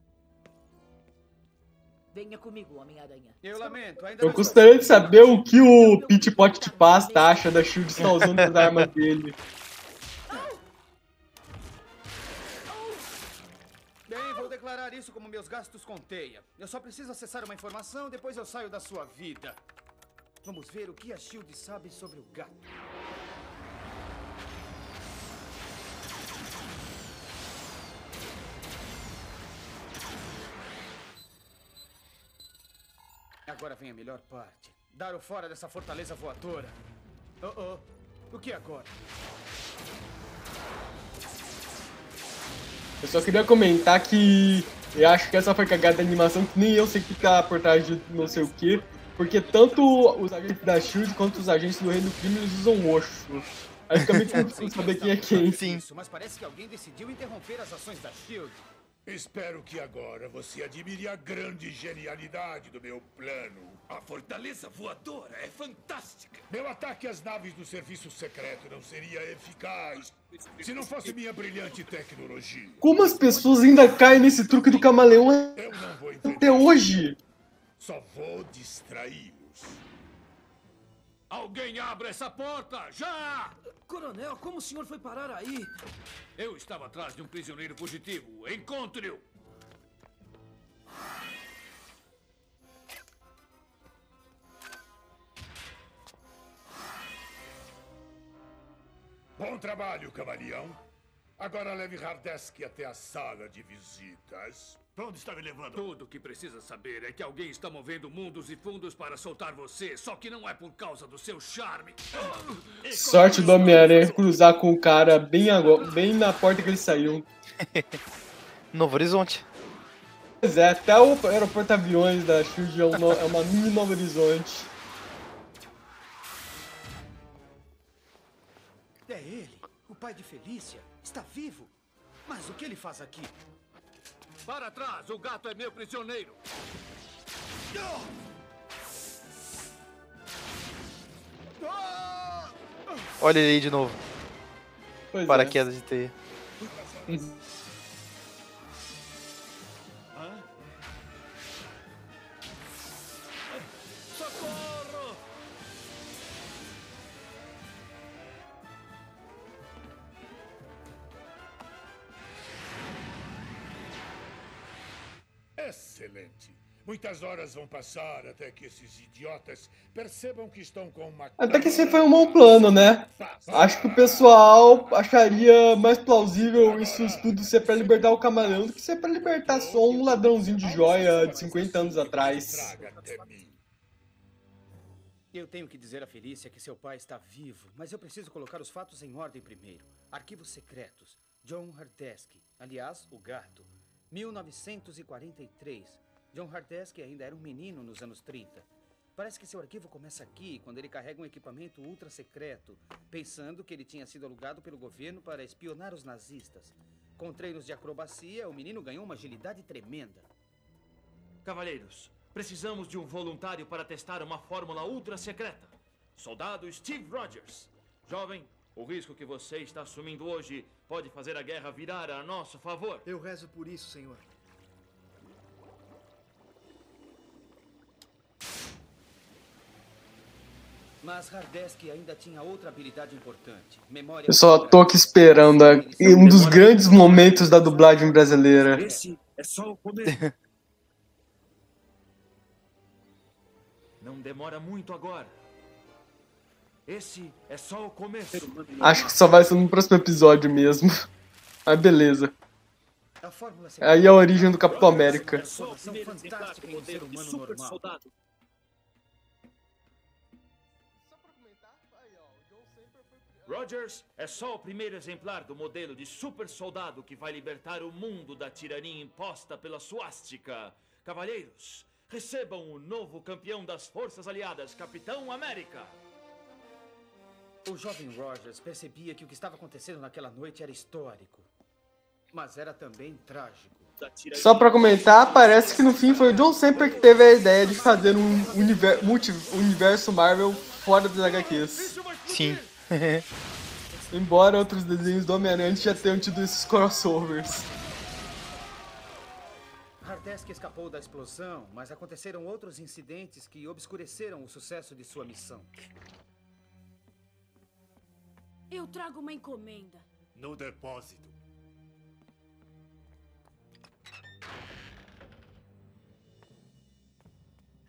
Venha comigo, Homem-Aranha. Eu lamento, ainda Eu gostaria de saber o que o Pit Pot de Pasta acha da Shield estar usando as armas dele. Bem, vou declarar isso como meus gastos com teia. Eu só preciso acessar uma informação, depois eu saio da sua vida. Vamos ver o que a Shield sabe sobre o gato. Agora vem a melhor parte. Dar o fora dessa fortaleza voadora. Oh, oh. O que agora? Eu só queria comentar que eu acho que essa foi cagada da animação, que nem eu sei o que tá por trás de não sei o que, porque tanto os agentes da SHIELD quanto os agentes do Reino do Crime eles usam roxo. Aí fica meio difícil saber quem é quem. Sim. Mas parece que alguém decidiu interromper as ações da SHIELD. Espero que agora você admire a grande genialidade do meu plano. A fortaleza voadora é fantástica. Meu ataque às naves do serviço secreto não seria eficaz se não fosse minha brilhante tecnologia. Como as pessoas ainda caem nesse truque do camaleão Eu não vou enfrentar. até hoje? Só vou distraí-los. Alguém abra essa porta! Já! Coronel, como o senhor foi parar aí? Eu estava atrás de um prisioneiro fugitivo. Encontre-o! Bom trabalho, camaleão. Agora leve Hardesk até a sala de visitas. Pra onde está me levando? Tudo o que precisa saber é que alguém está movendo mundos e fundos para soltar você, só que não é por causa do seu charme. Sorte do Homem-Aranha cruzar com o cara bem, agora, bem na porta que ele saiu. *laughs* Novo Horizonte. Pois é, até o aeroporto aviões da SHIELD é, um no- é uma mini Novo Horizonte. É ele, o pai de Felícia. Está vivo. Mas o que ele faz aqui? Para trás, o gato é meu prisioneiro. Olha ele aí de novo. Pois é. Paraquedas de teia. *laughs* Excelente. Muitas horas vão passar até que esses idiotas percebam que estão com uma. Até que esse foi um bom plano, né? Acho que o pessoal acharia mais plausível isso tudo ser pra libertar o camarão do que ser pra libertar só um ladrãozinho de joia de 50 anos atrás. Eu tenho que dizer a Felícia que seu pai está vivo, mas eu preciso colocar os fatos em ordem primeiro. Arquivos secretos. John Hardesky, aliás, o gato. 1943. John Hardesky ainda era um menino nos anos 30. Parece que seu arquivo começa aqui, quando ele carrega um equipamento ultra secreto, pensando que ele tinha sido alugado pelo governo para espionar os nazistas. Com treinos de acrobacia, o menino ganhou uma agilidade tremenda. Cavalheiros, precisamos de um voluntário para testar uma fórmula ultra secreta. Soldado Steve Rogers. Jovem, o risco que você está assumindo hoje pode fazer a guerra virar a nosso favor. Eu rezo por isso, senhor. Mas Hardesky ainda tinha outra habilidade importante. Memória. Eu só tô aqui esperando a- um dos grandes momentos da dublagem brasileira. Esse é só o começo. *laughs* Não demora muito agora. Esse é só o começo. Acho que só vai ser no próximo episódio mesmo. Mas *laughs* beleza. A fórmula Aí é a origem do Capitão América. Normal. Rogers é só o primeiro exemplar do modelo de super soldado que vai libertar o mundo da tirania imposta pela suástica. Cavalheiros, recebam o novo campeão das Forças Aliadas, Capitão América. O jovem Rogers percebia que o que estava acontecendo naquela noite era histórico. Mas era também trágico. Só pra comentar, parece que no fim foi o John Semper que teve a ideia de fazer um univer- multi- universo Marvel fora das HQs. Sim. *laughs* Embora outros desenhos do Homem-Aranha já tenham tido esses crossovers. Hardesky escapou da explosão, mas aconteceram outros incidentes que obscureceram o sucesso de sua missão. Eu trago uma encomenda. No depósito.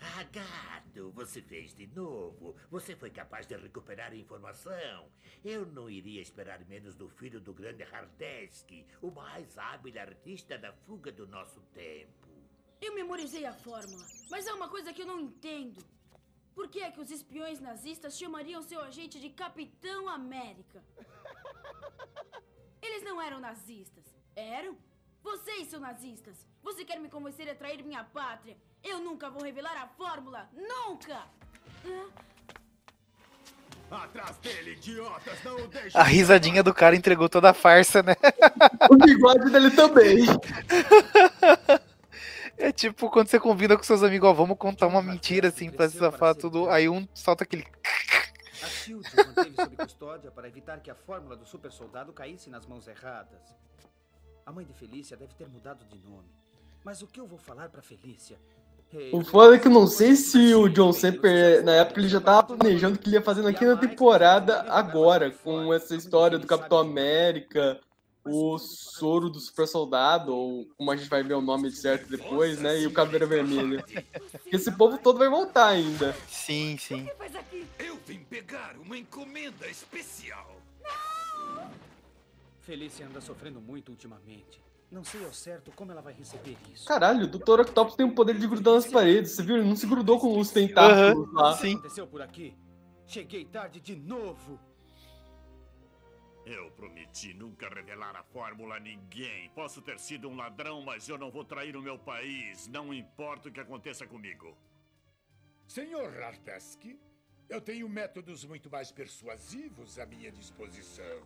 Ah, gato, você fez de novo. Você foi capaz de recuperar a informação. Eu não iria esperar menos do filho do grande Hardesky, o mais hábil artista da fuga do nosso tempo. Eu memorizei a fórmula, mas há uma coisa que eu não entendo. Por que é que os espiões nazistas chamariam seu agente de Capitão América? *laughs* Eles não eram nazistas, eram? Vocês são nazistas. Você quer me convencer a trair minha pátria? Eu nunca vou revelar a fórmula, nunca! Hã? Atrás dele, idiotas, não o deixe. A risadinha do cara entregou toda a farsa, né? *laughs* O bigode dele também. *laughs* É tipo quando você convida com seus amigos, ó, vamos contar uma mentira assim pra se safar tudo. Aí um solta aquele. A SHIELD o manteve sob custódia para evitar que a fórmula do super soldado caísse nas mãos erradas. A mãe de Felícia deve ter mudado de nome. Mas o que eu vou falar pra Felícia? É, O foda é que eu não sei se o John Semper, na época, ele já tava planejando o que ele ia fazer na quinta temporada agora, com essa história do Capitão América, o soro do super soldado, ou como a gente vai ver o nome certo depois, né? E o Caveira Vermelha. Porque esse povo todo vai voltar ainda. Sim, sim. Eu vim pegar uma encomenda especial. Felícia anda sofrendo muito ultimamente. Não sei ao certo como ela vai receber isso. Caralho, o Dr. Octopus tem o poder de grudar nas paredes, você viu? Ele não se grudou com os tentáculos lá. O que aconteceu por aqui? Cheguei tarde de novo. Eu prometi nunca revelar a fórmula a ninguém. Posso ter sido um ladrão, mas eu não vou trair o meu país. Não importa o que aconteça comigo. Senhor Hardesky, eu tenho métodos muito mais persuasivos à minha disposição.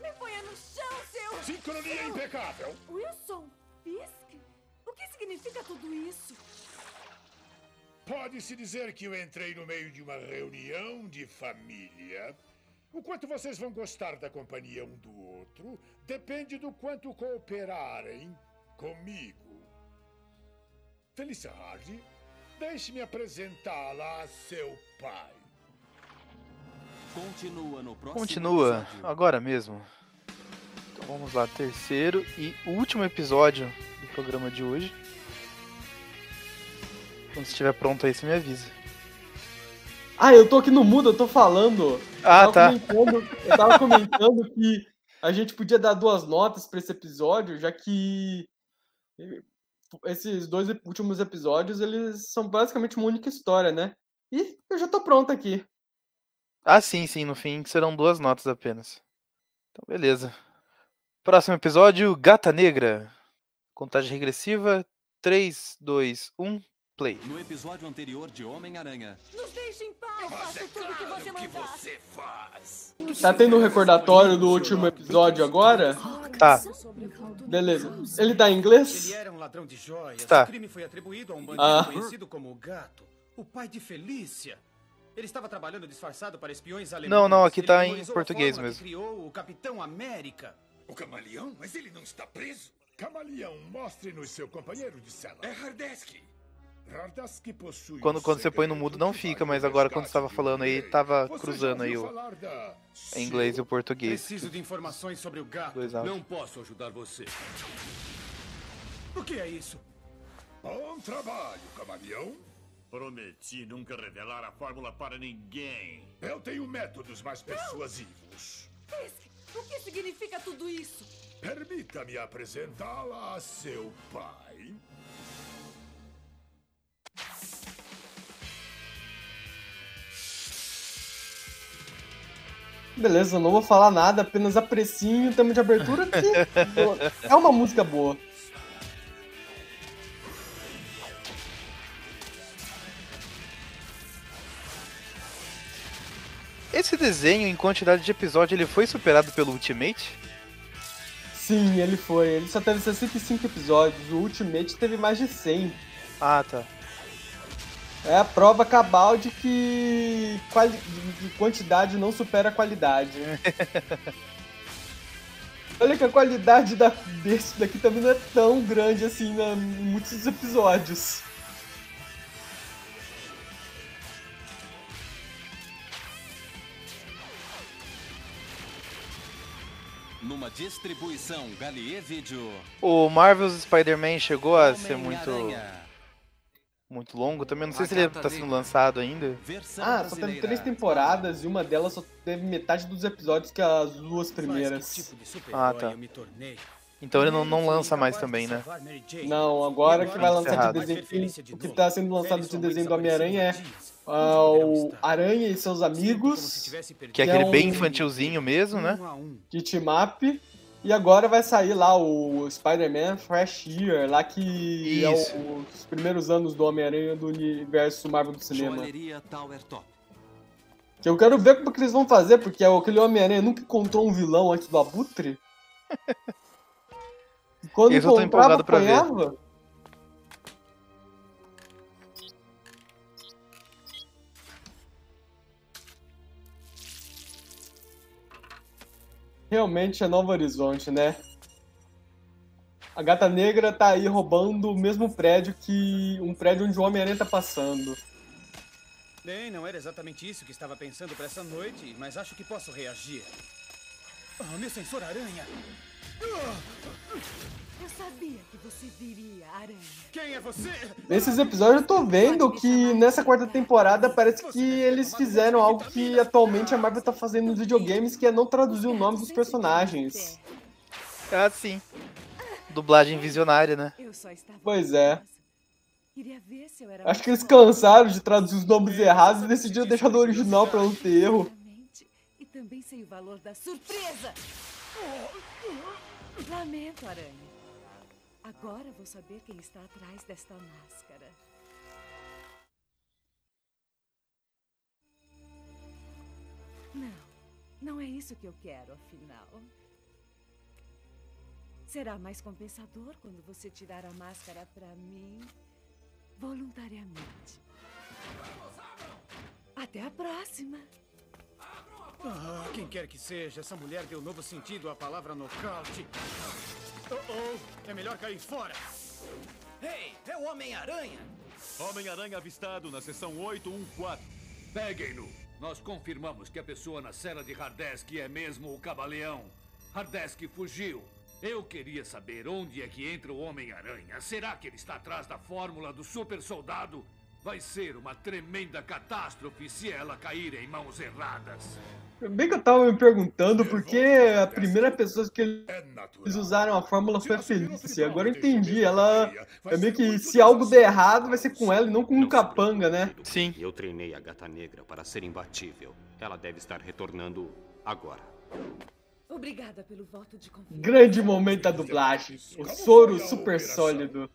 Me ponha no chão, seu... Sincronia impecável. Wilson Fisk? O que significa tudo isso? Pode-se dizer que eu entrei no meio de uma reunião de família. O quanto vocês vão gostar da companhia um do outro depende do quanto cooperarem comigo. Felícia Hardy, deixe-me apresentá-la a seu pai. Continua no próximo Continua, episódio. agora mesmo. Então vamos lá, terceiro e último episódio do programa de hoje. Quando estiver pronto aí, você me avisa. Ah, eu tô aqui no mudo, eu tô falando. Ah, eu tá. Eu tava comentando que a gente podia dar duas notas pra esse episódio, já que esses dois últimos episódios, eles são basicamente uma única história, né? E eu já tô pronto aqui. Ah, sim, sim, no fim serão duas notas apenas. Então, beleza. Próximo episódio, Gata Negra. Contagem regressiva, 3, 2, 1, play. No episódio anterior de Homem-Aranha. Nos deixe em paz, faço tudo que você mandar. faz? Tá tendo um recordatório do último episódio agora? Tá. Beleza. Ele tá em inglês? Ele era um ladrão de joias. Tá. O crime foi atribuído a um bandido Ah. conhecido como o Gato, o pai de Felícia. Ele estava trabalhando disfarçado para espiões alemães. Não, não, aqui Ele tá em português mesmo. Que criou o Capitão América. O camaleão? Mas ele não está preso? Camaleão, mostre-nos seu companheiro de cela. É Hardesky. Quando, quando você põe no mudo não fica, mas agora quando você tava falando aí, tava Você já cruzando aí o em inglês e o português. Preciso de informações sobre o Gato. Não posso ajudar você. O que é isso? Bom trabalho, camaleão. Prometi nunca revelar a fórmula para ninguém. Eu tenho métodos mais persuasivos. Fisk, o que significa tudo isso? Permita-me apresentá-la a seu pai. Beleza, não vou falar nada, apenas apreciem o tema de abertura que é uma música boa. Esse desenho, em quantidade de episódio, ele foi superado pelo Ultimate? Sim, ele foi. Ele só teve 65 episódios. O Ultimate teve mais de 100. Ah, tá. É a prova cabal de que quali... de- de quantidade não supera a qualidade. *laughs* Olha que a qualidade da... desse daqui também não é tão grande assim na... em muitos episódios. Numa distribuição Galier Vídeo. O Marvel's Spider-Man chegou a ser muito. Muito longo também. Não sei se ele tá sendo lançado ainda. Ah, só teve três temporadas e uma delas só teve metade dos episódios que as duas primeiras. Ah, tá. Então ele não, não lança mais também, né? Não, agora que vai lançar de desenho. O que tá sendo lançado de desenho do Homem-Aranha é o Aranha e seus amigos. Que é aquele um bem infantilzinho mesmo, né? De team up. E agora vai sair lá o Spider-Man Fresh Year, lá que é Isso. o- os primeiros anos do Homem-Aranha do universo Marvel do cinema. Joalheria Tower Top. Que eu quero ver como que eles vão fazer, porque aquele Homem-Aranha nunca encontrou um vilão antes do Abutre. E *laughs* Quando Esse eu tô empolgado pra ver. Realmente é Novo Horizonte, né? A gata negra tá aí roubando o mesmo prédio que um prédio onde o Homem-Aranha tá passando. Bem, não era exatamente isso que estava pensando para essa noite, mas acho que posso reagir. Ah, meu sensor aranha! Eu sabia que você viria, Aranha. Quem é você? Nesses episódios eu tô vendo que nessa quarta temporada parece que eles fizeram algo que atualmente a Marvel tá fazendo nos videogames, que é não traduzir o nome dos personagens. Ah, sim. Dublagem visionária, né? Eu só estava Pois é. Queria ver se eu era Acho que eles cansaram de traduzir os nomes errados e decidiram deixar do original pra não ter erro. E também sei o valor da surpresa. Lamento, Aranha. Agora vou saber quem está atrás desta máscara. Não, não é isso que eu quero, afinal. Será mais compensador quando você tirar a máscara pra mim voluntariamente. Até a próxima. Ah, quem quer que seja, essa mulher deu novo sentido à palavra nocaute. Oh, oh, é melhor cair fora. Ei, é o Homem-Aranha! Homem-Aranha avistado na seção 814. Peguem-no! Nós confirmamos que a pessoa na cela de Hardesky é mesmo o Camaleão. Hardesky fugiu. Eu queria saber onde é que entra o Homem-Aranha. Será que ele está atrás da fórmula do super soldado? Vai ser uma tremenda catástrofe se ela cair em mãos erradas. Bem que eu tava me perguntando por que a primeira pessoa que eles usaram a fórmula foi a Felícia. Agora eu entendi. Ela é meio que se algo der errado vai ser com ela e não com o capanga, né? Sim. Eu treinei a gata negra para ser imbatível. Ela deve estar retornando agora. Obrigada pelo voto de confiança. Grande momento da dublagem. O soro super sólido.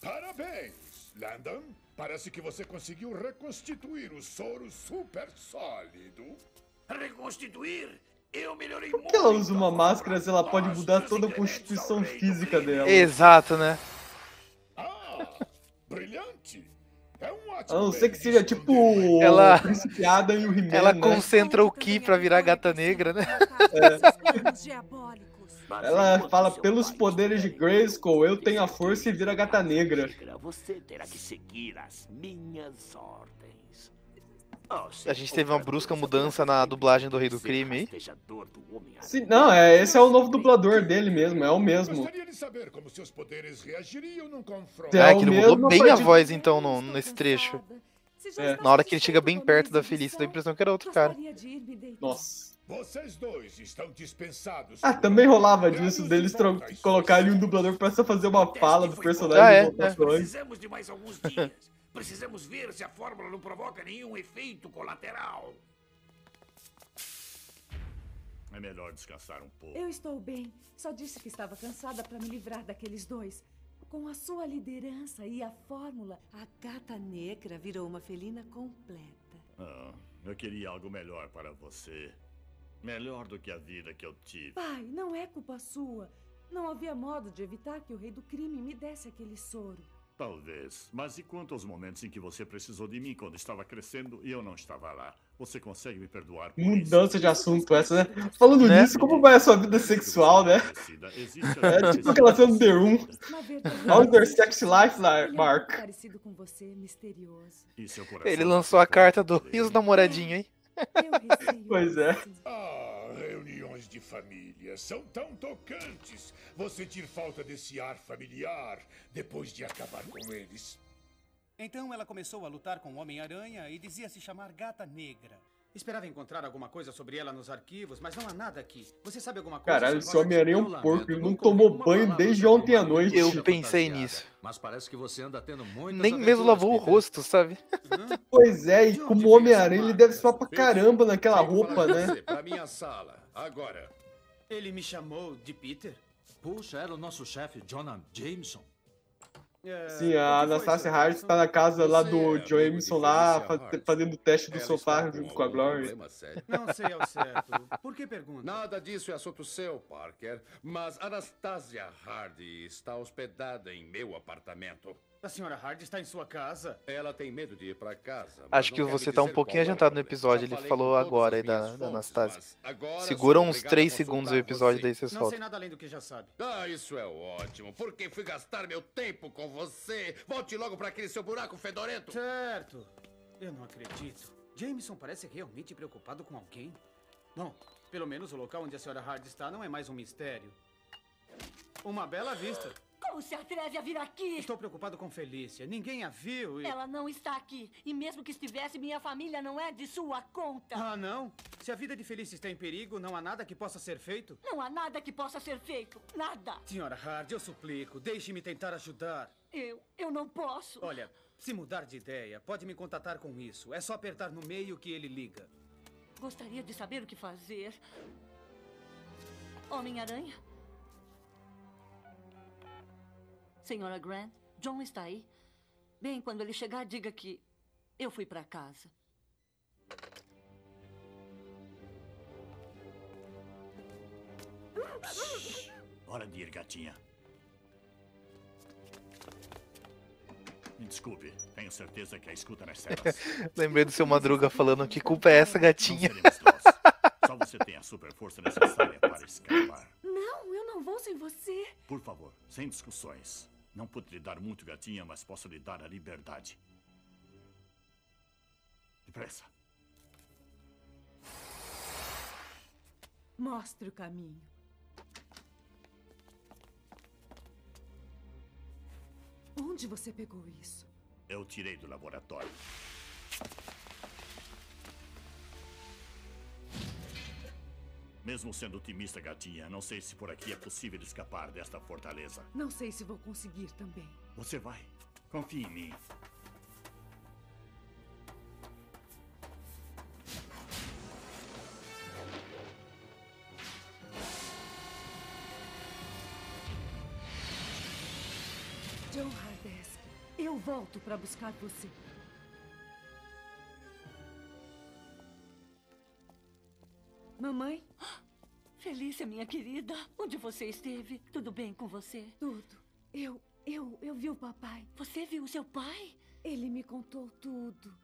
Parabéns, Landon. Parece que você conseguiu reconstituir o soro super sólido. Reconstituir? Eu melhorei Por que ela usa uma máscara se ela pode mudar toda a constituição física dela? Exato, né? Brilhante. É um A não ser que seja tipo Ela- o e o Ela né? concentra o Ki pra virar gata negra, né? Ela fala, pelos poderes de Grayskull, eu tenho a força e vira gata negra. Você terá que seguir as minhas ordens. A gente teve uma brusca mudança na dublagem do Rei do Crime aí. Sim, não, é, esse é o novo dublador dele mesmo, é o mesmo. Gostaria de saber como seus poderes reagiriam num confronto. É Ah, que ele mudou bem a voz então no- nesse trecho. É. Na hora que ele chega bem perto da Felícia, dá a impressão que era outro cara. Nossa. Vocês dois estão dispensados. Ah, também rolava disso, deles tro- colocarem um dublador pra só fazer uma fala do personagem Ah, é, é. Precisamos de mais alguns dias. Precisamos ver se a fórmula não provoca nenhum efeito colateral. É melhor descansar um pouco. Eu estou bem. Só disse que estava cansada para me livrar daqueles dois. Com a sua liderança e a fórmula, A gata negra virou uma felina completa. Ah, eu queria algo melhor para você. Melhor do que a vida que eu tive. Pai, não é culpa sua. Não havia modo de evitar que o rei do crime me desse aquele soro. Talvez. Mas e quanto aos momentos em que você precisou de mim quando estava crescendo e eu não estava lá? Você consegue me perdoar por isso? Mudança de assunto essa, né? Falando Né? nisso, como vai a sua vida sexual, né? *laughs* É tipo aquela cena do The Room. How's your sex life, ele é Mark? Ele lançou a carta do. E os namoradinhos, hein? *laughs* Pois é. Ah, reuniões de família são tão tocantes. Vou sentir falta desse ar familiar depois de acabar com eles. Então ela começou a lutar com o Homem-Aranha e dizia se chamar Gata Negra. Esperava encontrar alguma coisa sobre ela nos arquivos, mas não há nada aqui. Você sabe alguma coisa Caralho, sobre esse Homem-Aranha é um porco, ele não tomou banho desde ontem à noite. Eu pensei nisso. Mas parece que você anda tendo muitas Nem mesmo lavou o rosto, sabe? Pois é, e como Homem-Aranha, ele deve suar pra caramba naquela roupa, né? Pra minha sala, agora. Ele me chamou de Peter? Puxa, era o nosso chefe, Jonah Jameson. Sim, a Anastasia Harris tá na casa lá do Jameson lá, fa- fazendo o teste do Ela sofá está junto com a Glory. Não sei ao certo. Por que pergunta? Nada disso é assunto seu, Parker. Mas Anastasia Hardy está hospedada em meu apartamento. A senhora Hardy está em sua casa? Ela tem medo de ir pra casa. Acho que você tá um pouquinho o adiantado no episódio. Ele falou agora aí da, da Anastasia. Segura uns obrigado 3 a segundos do consultar episódio, você. daí você Não sei nada além do que já sabe. Ah, isso é ótimo. Por que fui gastar meu tempo com você? Volte logo pra aquele seu buraco fedorento. Certo. Eu não acredito. Jameson parece realmente preocupado com alguém. Bom, pelo menos o local onde a senhora Hardy está não é mais um mistério. Uma bela vista. Como se atreve a vir aqui? Estou preocupado com Felícia. Ninguém a viu e... Ela não está aqui. E mesmo que estivesse, minha família não é de sua conta. Ah, não? Se a vida de Felícia está em perigo, não há nada que possa ser feito? Não há nada que possa ser feito. Nada. Senhora Hardy, eu suplico, deixe-me tentar ajudar. Eu, eu não posso. Olha, se mudar de ideia, pode me contatar com isso. É só apertar no meio que ele liga. Gostaria de saber o que fazer. Homem-Aranha? Senhora Grant, John está aí? Bem, quando ele chegar, diga que eu fui para casa. Hora de ir, gatinha. Me desculpe, tenho certeza que a escuta nas celas. *laughs* Lembrei do seu Madruga falando que culpa é essa, gatinha. Só você tem a super força necessária para escapar. Não, eu não vou sem você. Por favor, sem discussões. Não pude lhe dar muito, gatinha, mas posso lhe dar a liberdade. Depressa. Mostre o caminho. Onde você pegou isso? Eu tirei do laboratório. Mesmo sendo otimista, gatinha, não sei se por aqui é possível escapar desta fortaleza. Não sei se vou conseguir também. Você vai. Confie em mim. John Hardesk, eu volto para buscar você. Mamãe? Felícia, minha querida, onde você esteve? Tudo bem com você? Tudo. Eu, eu, eu vi o papai. Você viu o seu pai? Ele me contou tudo.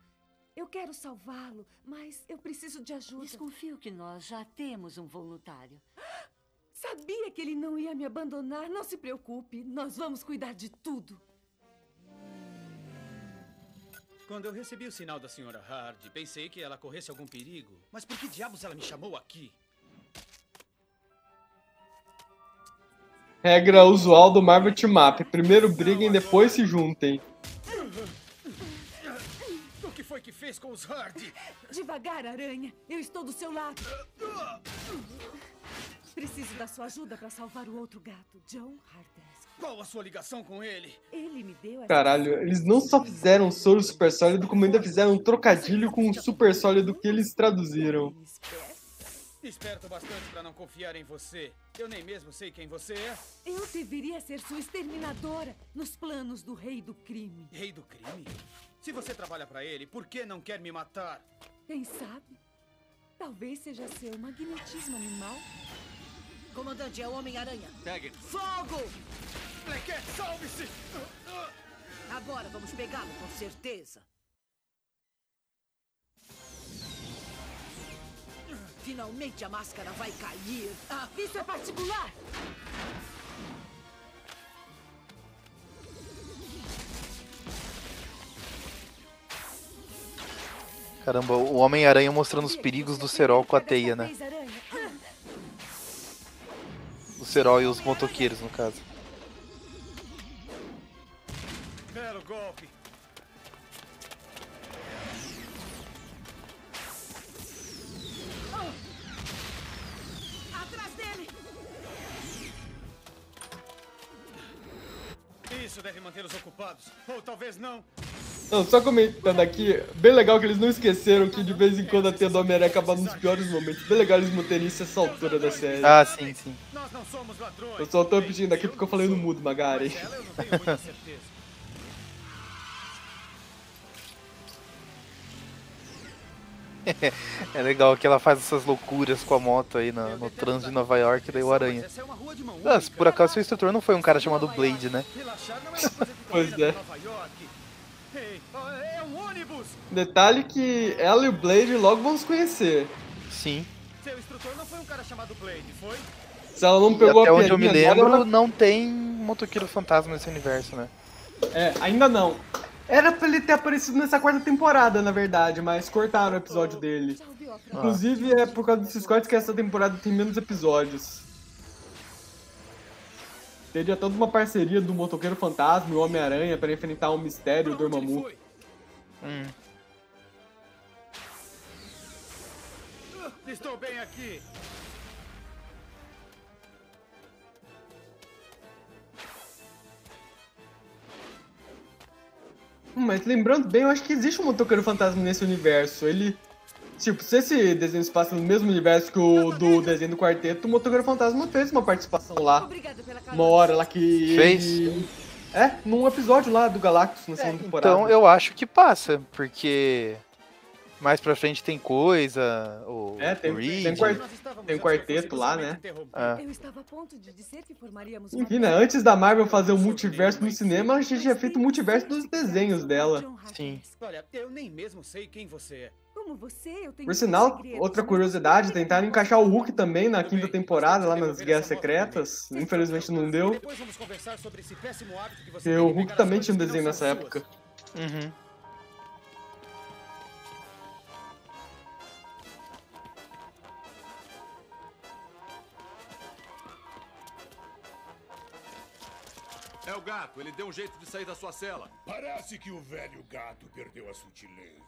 Eu quero salvá-lo, mas eu preciso de ajuda. Desconfio que nós já temos um voluntário. *gasps* Sabia que ele não ia me abandonar. Não se preocupe, nós vamos cuidar de tudo. Quando eu recebi o sinal da senhora Hardy, pensei que ela corresse algum perigo. Mas por que diabos ela me chamou aqui? Regra usual do Marvel Team Up. Primeiro briguem, depois se juntem. O que foi que fez com os Hardy? Devagar, aranha. Eu estou do seu lado. Preciso da sua ajuda para salvar o outro gato, John Hardesk. Qual a sua ligação com ele? Ele me deu essa... Caralho, eles não só fizeram soro super sólido, como ainda fizeram um trocadilho com o super sólido que eles traduziram. Esperto bastante para não confiar em você. Eu nem mesmo sei quem você é. Eu deveria ser sua exterminadora nos planos do rei do crime. Rei do crime? Se você trabalha para ele, por que não quer me matar? Quem sabe? Talvez seja seu magnetismo animal. Comandante, é o Homem-Aranha. Pegue. Fogo! Black Cat, salve-se! Agora vamos pegá-lo, com certeza. Finalmente a máscara vai cair. Ah, isso é particular! Caramba, o Homem-Aranha mostrando os perigos do Serol com a teia, né? O Serol e os motoqueiros, no caso. Belo golpe. Atrás dele! Isso deve mantê-los ocupados. Ou talvez não. Não, só comentando aqui, bem legal que eles não esqueceram que de vez em quando a teia do Homem-Aranha acaba nos piores momentos. Bem legal eles manterem isso essa altura da série. Ah, sim, sim. Eu só tô pedindo aqui porque eu falei no mudo, Magari. *laughs* É legal que ela faz essas loucuras com a moto aí no, no trânsito de Nova York, daí o Aranha. É Ah, por acaso seu instrutor não foi um cara chamado Blade, né? É Pois é. *laughs* é um ônibus! Detalhe que ela e o Blade logo vão se conhecer. Sim. Seu instrutor não foi um cara chamado Blade, foi? Se ela não E pegou até a onde eu me lembro, ela- não tem motoqueiro fantasma nesse universo, né? É, ainda não. Era pra ele ter aparecido nessa quarta temporada, na verdade, mas cortaram o episódio dele. Inclusive, é por causa desses cortes que essa temporada tem menos episódios. Teria toda uma parceria do Motoqueiro Fantasma e o Homem-Aranha para enfrentar o mistério do Dormammu. Hum. Estou bem aqui. Mas lembrando bem, eu acho que existe um Motoqueiro Fantasma nesse universo. Ele. Tipo, se esse desenho se passa no mesmo universo que o do desenho do quarteto, o Motoqueiro Fantasma fez uma participação lá. Uma hora lá que. Fez? ele- É, num episódio lá do Galactus na segunda temporada. Então eu acho que passa, porque mais pra frente tem coisa, o, É, tem, Reed. tem, quar- tem um quarteto lá, né? É. Eu estava a ponto de dizer que formaríamos Enfim, né? Antes da Marvel fazer o multiverso no cinema, a gente tinha feito o multiverso dos desenhos dela. Sim. Olha, eu nem mesmo sei quem você é. Como você, eu tenho Por sinal, outra curiosidade, tentaram encaixar o Hulk também na quinta temporada, lá nas Guerras Secretas. Infelizmente não deu. Porque o Hulk também tinha um desenho nessa época. Uhum. É o gato, ele deu um jeito de sair da sua cela. Parece que o velho gato perdeu a sutileza.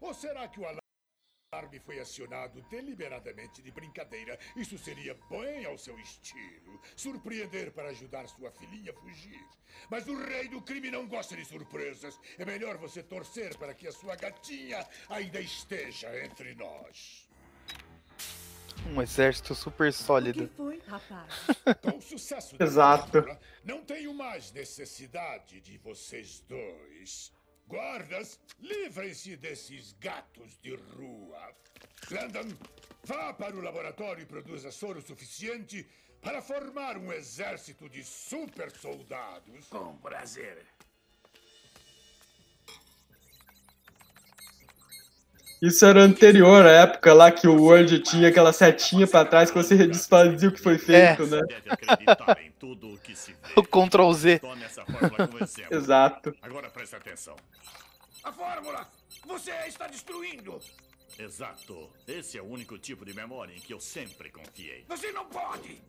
Ou será que o alarme foi acionado deliberadamente de brincadeira? Isso seria bem ao seu estilo. Surpreender para ajudar sua filhinha a fugir. Mas o rei do crime não gosta de surpresas. É melhor você torcer para que a sua gatinha ainda esteja entre nós. Um exército super sólido. foi, rapaz? *laughs* Com o sucesso da Exato. não tenho mais necessidade de vocês dois. Guardas, livrem-se desses gatos de rua. Landon, vá para o laboratório e produza soro suficiente para formar um exército de super soldados. Com prazer. Isso era anterior à época lá que o Word tinha aquela setinha pra trás que você desfazia o que foi feito, né? O Ctrl Z. *laughs* Exato. Agora preste atenção. A fórmula! Você está destruindo! Exato. Esse é o único tipo de memória em que eu sempre confiei. Você não pode!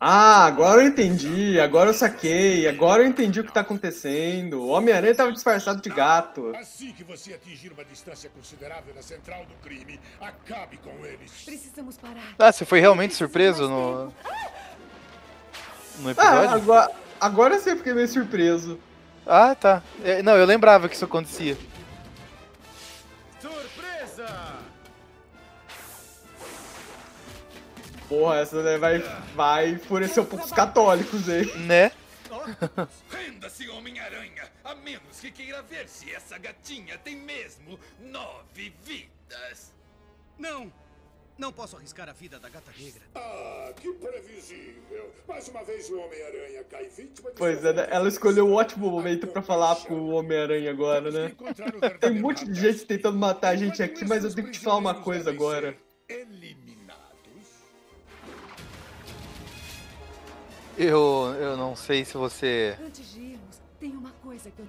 Ah, agora eu entendi, agora eu saquei, agora eu entendi o que tá acontecendo. O Homem-Aranha tava disfarçado de gato. Assim que você atingir uma distância considerável da central do crime, acabe com eles. Precisamos parar. Ah, você foi realmente surpreso no. No Ah, episódio? agora, agora sim eu fiquei meio surpreso. Ah, tá. É, não, eu lembrava que isso acontecia. Porra, essa daí vai, vai enfurecer um pouco os católicos aí. Né? Renda-se, Homem-Aranha! A menos que queira ver se essa gatinha tem mesmo nove vidas. Não! Não posso arriscar a vida da gata negra. Ah, que previsível. Mais uma vez o Homem-Aranha cai vítima de Pois é, né? ela escolheu um ótimo momento pra falar pro Homem-Aranha agora, né? Tem um monte de gente tentando matar a gente aqui, mas eu tenho que te falar uma coisa agora. Eu, eu não sei se você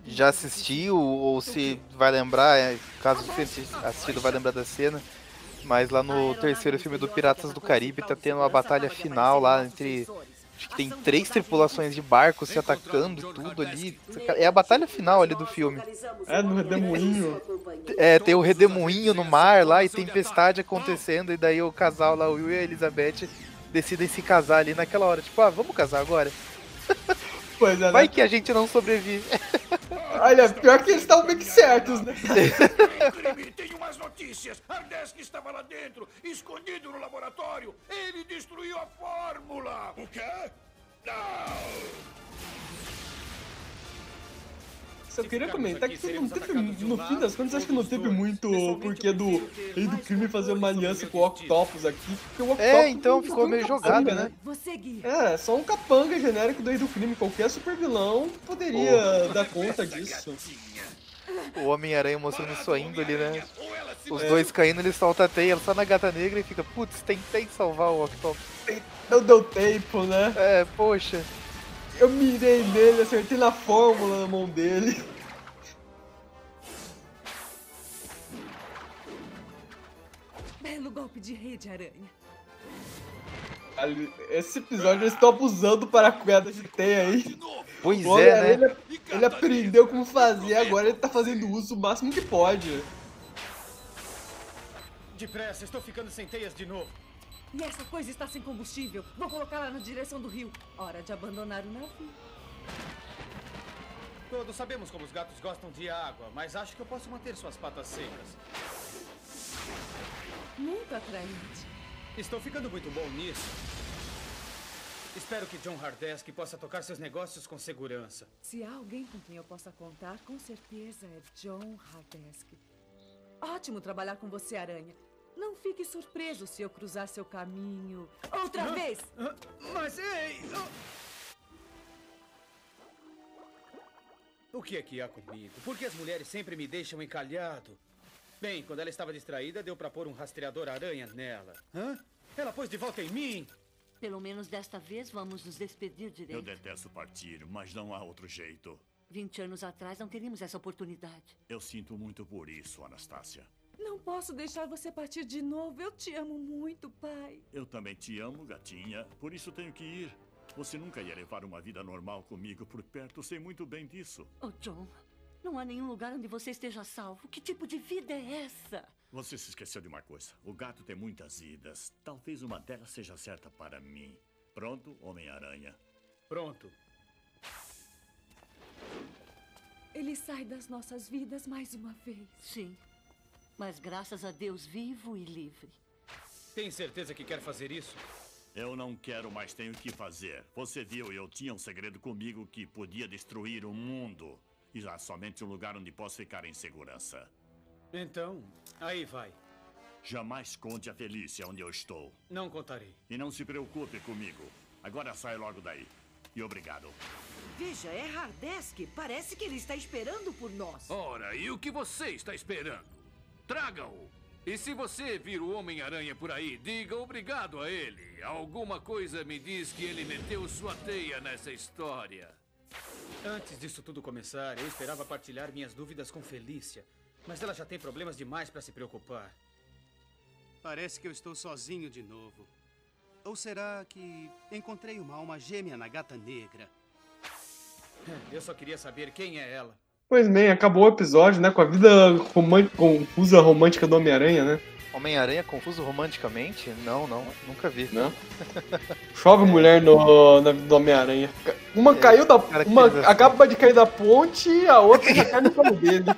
já assistiu ou se vai lembrar, é, caso você tenha assistido, vai lembrar da cena. Mas lá no terceiro filme do Piratas do Caribe tá tendo uma batalha final lá entre. Acho que tem três tripulações de barcos se atacando e tudo ali. É a batalha final ali do filme. É, no redemoinho. É, tem o redemoinho no mar lá e tempestade acontecendo, e daí o casal lá, o Will e a Elizabeth, decidem se casar ali naquela hora. Tipo, ah, vamos casar agora? Pois é, né? Vai que a gente não sobrevive. Olha, pior que eles estavam bem que certos, né? tenho mais notícias! Ardesk estava lá dentro, escondido no laboratório! Ele destruiu a fórmula! O quê? Não! Só queria comentar que não teve, no fim das contas, acho que não teve muito porquê do Rei do Crime fazer uma aliança com o Octopus aqui, porque o Octopus É, então ficou meio jogado, né? Você guia. É, só um capanga genérico do Rei do Crime. Qualquer super vilão poderia dar conta disso. O Homem-Aranha mostrando sua índole, né? Os dois caindo, ele solta a teia só na gata negra e fica, putz, tentei salvar o Octopus. Não deu tempo, né? É, poxa. Eu mirei nele, acertei na fórmula na mão dele. Belo golpe de rede, aranha. Esse episódio eles estão abusando para a queda de teia aí. Pois é, né? Ele, ele aprendeu como fazer, agora ele tá fazendo uso o máximo que pode. Depressa, estou ficando sem teias de novo. E essa coisa está sem combustível. Vou colocá-la na direção do rio. Hora de abandonar o navio. Todos sabemos como os gatos gostam de água, mas acho que eu posso manter suas patas secas. Muito atraente. Estou ficando muito bom nisso. Espero que John Hardesk possa tocar seus negócios com segurança. Se há alguém com quem eu possa contar, com certeza é John Hardesk. Ótimo trabalhar com você, Aranha. Não fique surpreso se eu cruzar seu caminho outra Hã? vez. Hã? Mas ei! O que é que há comigo? Por que as mulheres sempre me deixam encalhado? Bem, quando ela estava distraída, deu pra pôr um rastreador aranha nela. Hã? Ela pôs de volta em mim. Pelo menos desta vez vamos nos despedir Eu direito. detesto partir, mas não há outro jeito. 20 anos atrás não teríamos essa oportunidade. Eu sinto muito por isso, Anastácia. Não posso deixar você partir de novo. Eu te amo muito, pai. Eu também te amo, gatinha, por isso tenho que ir. Você nunca ia levar uma vida normal comigo por perto, sei muito bem disso. Oh, John, não há nenhum lugar onde você esteja salvo. Que tipo de vida é essa? Você se esqueceu de uma coisa. O gato tem muitas idas. Talvez uma delas seja certa para mim. Pronto, Homem-Aranha? Pronto. Ele sai das nossas vidas mais uma vez. Sim. Mas graças a Deus vivo e livre. Tem certeza que quer fazer isso? Eu não quero, mas tenho que fazer. Você viu, eu tinha um segredo comigo que podia destruir o mundo. E há somente um lugar onde posso ficar em segurança. Então, aí vai. Jamais conte a Felícia onde eu estou. Não contarei. E não se preocupe comigo. Agora sai logo daí. E obrigado. Veja, é Hardesk. Parece que ele está esperando por nós. Ora, e o que você está esperando? Traga-o! E se você vir o Homem-Aranha por aí, diga obrigado a ele. Alguma coisa me diz que ele meteu sua teia nessa história. Antes disso tudo começar, eu esperava partilhar minhas dúvidas com Felícia. Mas ela já tem problemas demais para se preocupar. Parece que eu estou sozinho de novo. Ou será que encontrei uma alma gêmea na gata negra? Eu só queria saber quem é ela. Pois bem, acabou o episódio, né? Com a vida romântica, confusa romântica do Homem-Aranha, né? Homem-Aranha confuso romanticamente? Não, não, nunca vi. Não? Chove mulher no, na vida do Homem-Aranha. Uma caiu da. Uma acaba de cair da ponte e a outra já cai no colo dele. *laughs*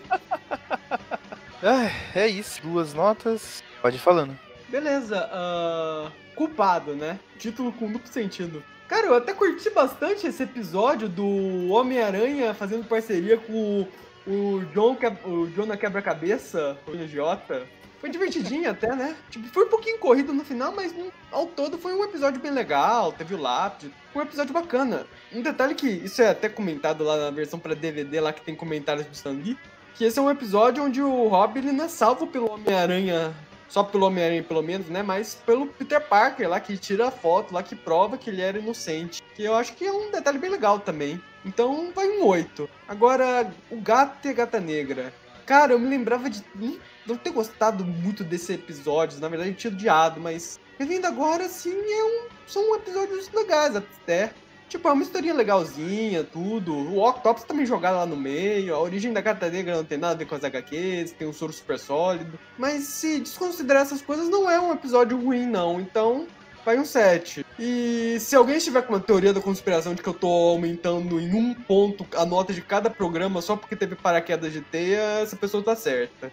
Ah, é isso. Duas notas. Pode ir falando. Beleza, ah, culpado, né? Título com duplo sentido. Cara, eu até curti bastante esse episódio do Homem-Aranha fazendo parceria com o, John, o John na quebra-cabeça, o idiota. Foi divertidinho *laughs* até, né? Tipo, foi um pouquinho corrido no final, mas ao todo foi um episódio bem legal, teve o lápis, foi um episódio bacana. Um detalhe que isso é até comentado lá na versão pra DVD, lá que tem comentários do Stan Lee, que esse é um episódio onde o Rob ele não é salvo pelo Homem-Aranha, só pelo Homem-Aranha pelo menos, né? Mas pelo Peter Parker lá, que tira a foto lá, que prova que ele era inocente. Que eu acho que é um detalhe bem legal também. Então vai um 8. Agora, o gato e a gata negra. Cara, eu me lembrava de não- ter gostado muito desse episódio. Na verdade, eu tinha odiado, mas revendo agora, assim, é um, são episódios legais até. Tipo, é uma historinha legalzinha, tudo. O Octopus também jogado lá no meio. A origem da Gata Negra não tem nada a ver com as HQs, tem um soro super sólido. Mas se desconsiderar essas coisas, não é um episódio ruim, não. Então, vai um 7. E se alguém estiver com uma teoria da conspiração de que eu tô aumentando em um ponto a nota de cada programa só porque teve paraquedas de teia, essa pessoa tá certa.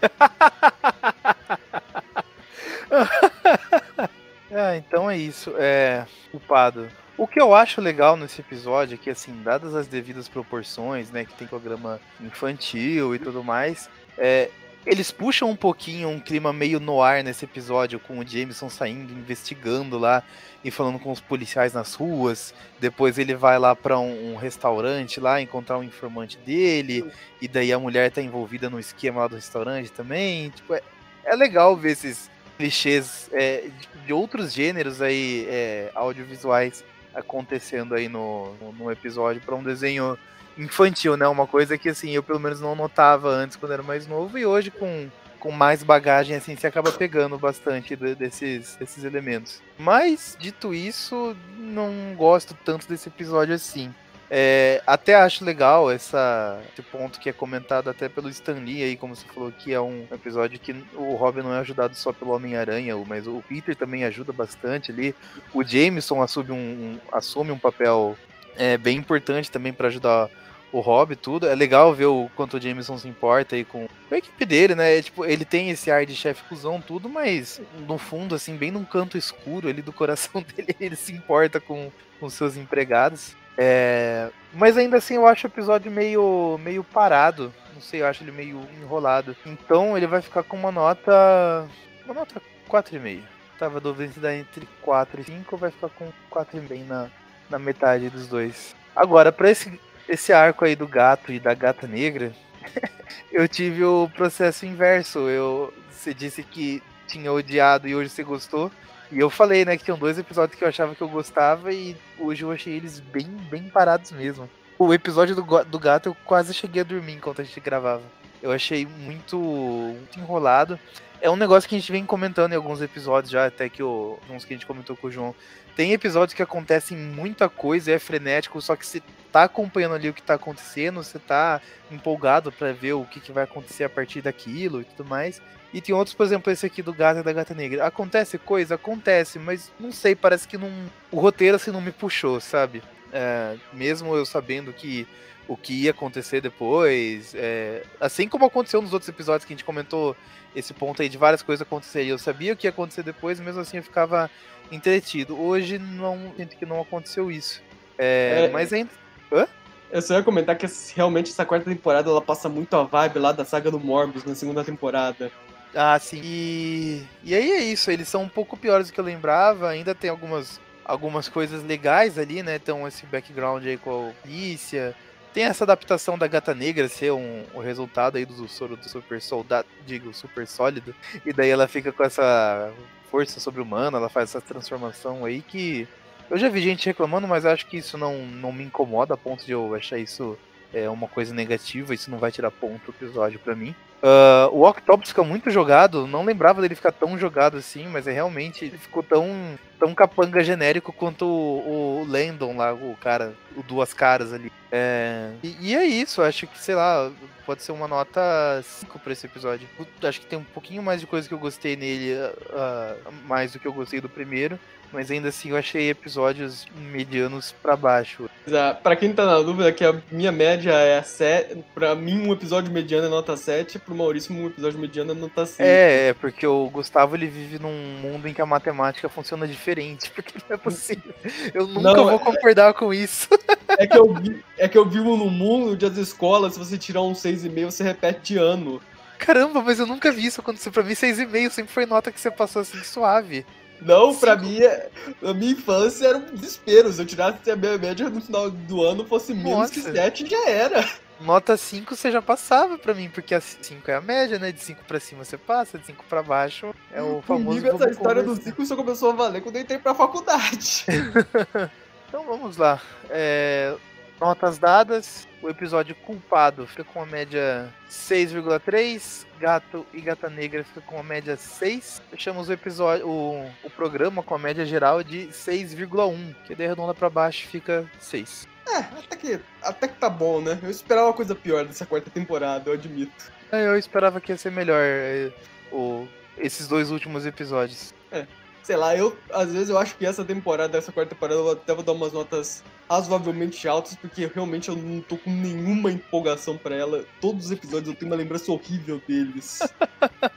*laughs* Ah, então é isso. É. Culpado. O que eu acho legal nesse episódio é que, assim, dadas as devidas proporções, né, que tem programa infantil e tudo mais, é, eles puxam um pouquinho um clima meio no ar nesse episódio, com o Jameson saindo, investigando lá e falando com os policiais nas ruas. Depois ele vai lá pra um, um restaurante lá encontrar um informante dele, e daí a mulher tá envolvida no esquema lá do restaurante também. Tipo, é, é legal ver esses clichês é, de- de outros gêneros aí é, audiovisuais acontecendo aí no, no, episódio para um desenho infantil, né? Uma coisa que assim eu pelo menos não notava antes quando era mais novo e hoje com, com mais bagagem assim você acaba pegando bastante de- desses, desses elementos. Mas dito isso, não gosto tanto desse episódio assim. É, até acho legal essa, esse ponto que é comentado até pelo Stan Lee aí, como você falou, que é um episódio que o Robin não é ajudado só pelo Homem-Aranha, mas o Peter também ajuda bastante ali. O Jameson assume um, um- assume um papel é, bem importante também para ajudar o Rob e tudo. É legal ver o quanto o Jameson se importa aí com com a equipe dele, né? É, tipo, ele tem esse ar de chefe cuzão, tudo, mas no fundo, assim, bem num canto escuro ali do coração *laughs* dele, ele se importa com, com seus empregados. É, mas ainda assim eu acho o episódio meio, meio parado. Não sei, eu acho ele meio enrolado. Então ele vai ficar com uma nota. Uma nota 4,5. Tava dúvida se dá entre 4 e 5, vai ficar com 4,5 na, na metade dos dois. Agora, pra esse, esse arco aí do gato e da gata negra, *laughs* eu tive o processo inverso. Eu, você disse que tinha odiado e hoje você gostou. E eu falei, né, que tinham dois episódios que eu achava que eu gostava e hoje eu achei eles bem, bem parados mesmo. O episódio do, do gato eu quase cheguei a dormir enquanto a gente gravava. Eu achei muito, muito enrolado. É um negócio que a gente vem comentando em alguns episódios já, até que o, uns que a gente comentou com o João. Tem episódios que acontecem muita coisa, é frenético, só que você tá acompanhando ali o que tá acontecendo, você tá empolgado para ver o que, que vai acontecer a partir daquilo e tudo mais. E tem outros, por exemplo, esse aqui do Gato e da Gata Negra. Acontece coisa? Acontece, mas não sei, parece que não, o roteiro assim não me puxou, sabe? É, mesmo eu sabendo que o que ia acontecer depois, é, assim como aconteceu nos outros episódios que a gente comentou esse ponto aí de várias coisas aconteceriam. Eu sabia o que ia acontecer depois, mesmo assim eu ficava entretido. Hoje não sinto que não aconteceu isso. É, É. mas ainda. Hã? Eu só ia comentar que realmente essa quarta temporada ela passa muito a vibe lá da saga do Morbius na segunda temporada. Ah, sim. E, e aí é isso, eles são um pouco piores do que eu lembrava, ainda tem algumas, algumas coisas legais ali, né? Então esse background aí com a polícia. Tem essa adaptação da gata negra ser um, o resultado aí do soro do super soldado, digo, super sólido. E daí ela fica com essa força sobre-humana, ela faz essa transformação aí que. Eu já vi gente reclamando, mas acho que isso não, não me incomoda a ponto de eu achar isso é, uma coisa negativa, isso não vai tirar ponto do episódio pra mim. Ah, o Octopus fica muito jogado, não lembrava dele ficar tão jogado assim, mas é realmente, ele ficou tão, tão capanga genérico quanto o, o Landon lá, o cara, o Duas Caras ali. É, e, e é isso, acho que, sei lá, pode ser uma nota 5 pra esse episódio. Acho que tem um pouquinho mais de coisa que eu gostei nele, ah, mais do que eu gostei do primeiro, mas ainda assim eu achei episódios medianos pra baixo. Ah, Pra quem tá na dúvida, que a minha média é 7. Pra mim, um episódio mediano é nota 7, pro Maurício, um episódio mediano é nota 5. É, é, porque o Gustavo ele vive num mundo em que a matemática funciona diferente, *laughs* porque não é possível. Eu nunca Não, vou é- concordar com isso. *laughs* É que eu, é que eu vivo num mundo onde as escolas, se você tirar um 6,5, você repete de ano. Caramba, mas eu nunca vi isso acontecer. Pra mim, 6,5 sempre foi nota que você passou assim suave. Não, pra mim, é- na minha infância era um desespero. Se eu tirasse a minha média no final do ano fosse menos que Nossa. 7, já era. Nota 5 você já passava pra mim, porque a 5 é a média, né? De 5 pra cima você passa, de 5 pra baixo é o famoso. Comigo, essa história do conversar. 5 só começou a valer quando eu entrei pra faculdade. *laughs* Então vamos lá. É, Notas dadas. O episódio culpado fica com a média 6,3. Gato e Gata Negra fica com a média 6. Fechamos o episódio, o, o programa com a média geral de 6,1. Que daí arredonda pra baixo fica 6. É, até que, até que tá bom, né? Eu esperava uma coisa pior dessa quarta temporada, eu admito. É, Eu esperava que ia ser melhor é, o, esses dois últimos episódios. É, sei lá, eu às vezes eu acho que essa temporada, essa quarta temporada, eu até vou dar umas notas razoavelmente altas, porque realmente eu não tô com nenhuma empolgação pra ela. Todos os episódios eu tenho uma lembrança horrível deles.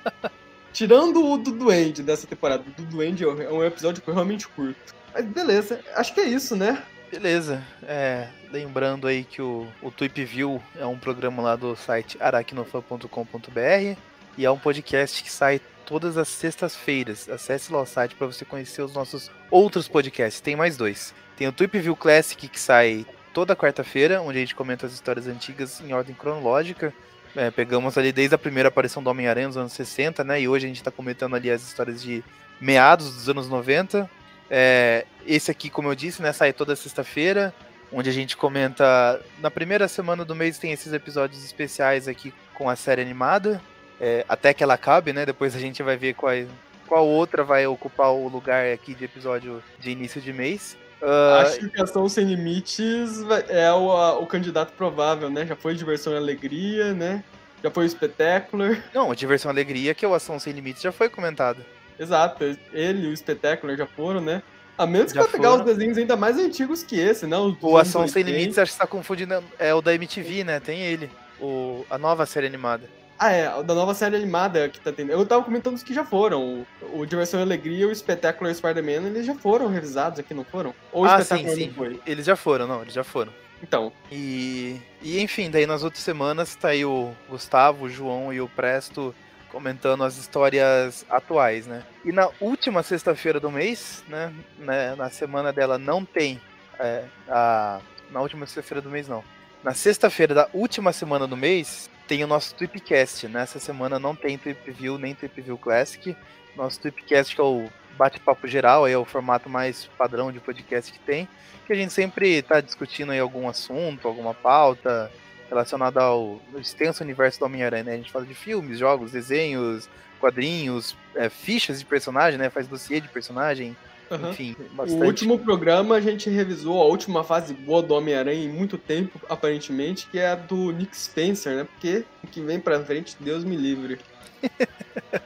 *laughs* Tirando o do Duende dessa temporada. O do Duende é um episódio que eu realmente curto. Mas beleza, acho que é isso, né? Beleza. É, lembrando aí que o, o Tweep View é um programa lá do site aracnofan.com.br e é um podcast que sai todas as sextas-feiras. Acesse lá o site para você conhecer os nossos outros podcasts. Tem mais dois. Tem o Tweep View Classic que sai toda quarta-feira, onde a gente comenta as histórias antigas em ordem cronológica. É, pegamos ali desde a primeira aparição do Homem-Aranha nos anos 60, né? E hoje a gente tá comentando ali as histórias de meados dos anos 90. É, esse aqui, como eu disse, né, sai toda sexta-feira, onde a gente comenta. Na primeira semana do mês tem esses episódios especiais aqui com a série animada, é, até que ela acabe, né? Depois a gente vai ver qual, qual outra vai ocupar o lugar aqui de episódio de início de mês. Ah, Acho que Ação Sem Limites é o, a- o candidato provável, né? Já foi Diversão e Alegria, né? Já foi o Spectacular. Não, o Diversão e Alegria, que é o Ação Sem Limites, já foi comentado. Exato, ele e o Spectacular já foram, né? A menos que vai pegar os desenhos ainda mais antigos que esse, né? O Ação Sem 80. Limites, acho que você tá confundindo. É o da MTV, né? Tem ele. O, a nova série animada. Ah, é, o da nova série animada que tá tendo. Eu tava comentando os que já foram. O, o Diversão e Alegria e o Spider-Man, eles já foram revisados aqui, não foram? Ou o ah, sim, sim. não foi? Eles já foram, não, eles já foram. Então. E, e enfim, daí nas outras semanas tá aí o Gustavo, o João e o Presto comentando as histórias atuais, né? E na última sexta-feira do mês, né, né, na semana dela não tem é, a na última sexta-feira do mês não. Na sexta-feira da última semana do mês tem o nosso Tweepcast. Nessa semana não tem Tweep View nem Tweep View Classic. Nosso Tweepcast que é o bate-papo geral, é o formato mais padrão de podcast que tem, que a gente sempre está discutindo aí algum assunto, alguma pauta, relacionada ao extenso universo do Homem-Aranha, né? A gente fala de filmes, jogos, desenhos, quadrinhos, é, fichas de personagem, né? Faz dossiê de personagem, Uhum. enfim, O bastante. último programa a gente revisou a última fase boa do Homem-Aranha em muito tempo, aparentemente, que é a do Nick Spencer, né? Porque o que vem pra frente, Deus me livre. *laughs*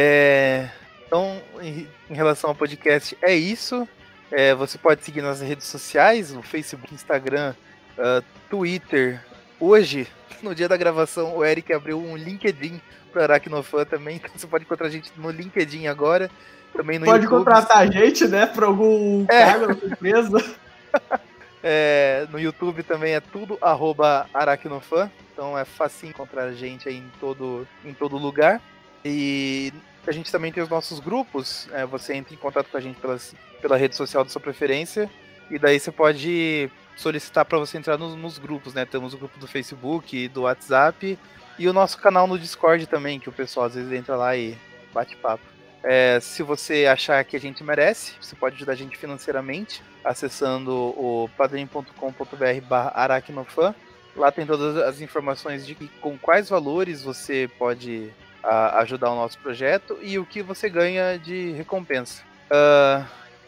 É, então, em, em relação ao podcast, é isso. É, você pode seguir nas redes sociais, no Facebook, Instagram, ah, Twitter. Hoje, *laughs* no dia da gravação, o Eric abriu um LinkedIn para Aracnofan também, então você pode encontrar a gente no LinkedIn agora, também no Pode YouTube. contratar a gente, né? Pra algum *laughs* É. cargo na empresa. *laughs* É, no YouTube também é tudo arroba Aracnofan. Então é facinho encontrar a gente aí em todo, em todo lugar. E a gente também tem os nossos grupos. é, você entra em contato com a gente pelas, pela rede social da sua preferência. E daí você pode solicitar para você entrar nos, nos grupos, né? Temos o grupo do Facebook, do WhatsApp e o nosso canal no Discord também, que o pessoal às vezes entra lá e bate papo. É, se você achar que a gente merece, você pode ajudar a gente financeiramente acessando o padrim.com.br barra aracnofan. Lá tem todas as informações de com quais valores você pode ah, ajudar o nosso projeto e o que você ganha de recompensa.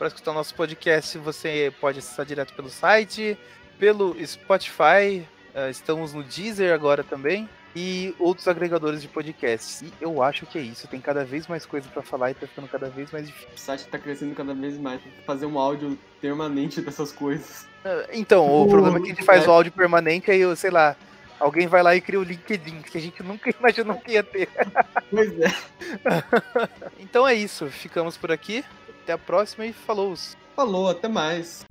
Para escutar o nosso podcast, você pode acessar direto pelo site, pelo Spotify, ah, estamos no Deezer agora também e outros agregadores de podcasts. E eu acho que é isso. Tem cada vez mais coisa para falar e tá ficando cada vez mais difícil. O site tá crescendo cada vez mais. Tem que fazer um áudio permanente dessas coisas. Ah, Então, o problema é que a gente faz o áudio permanente, aí, eu, sei lá, alguém vai lá e cria o LinkedIn, que a gente nunca *laughs* imaginou que ia ter. Pois é. *laughs* então é isso, ficamos por aqui. Até a próxima e falou! Falou, até mais.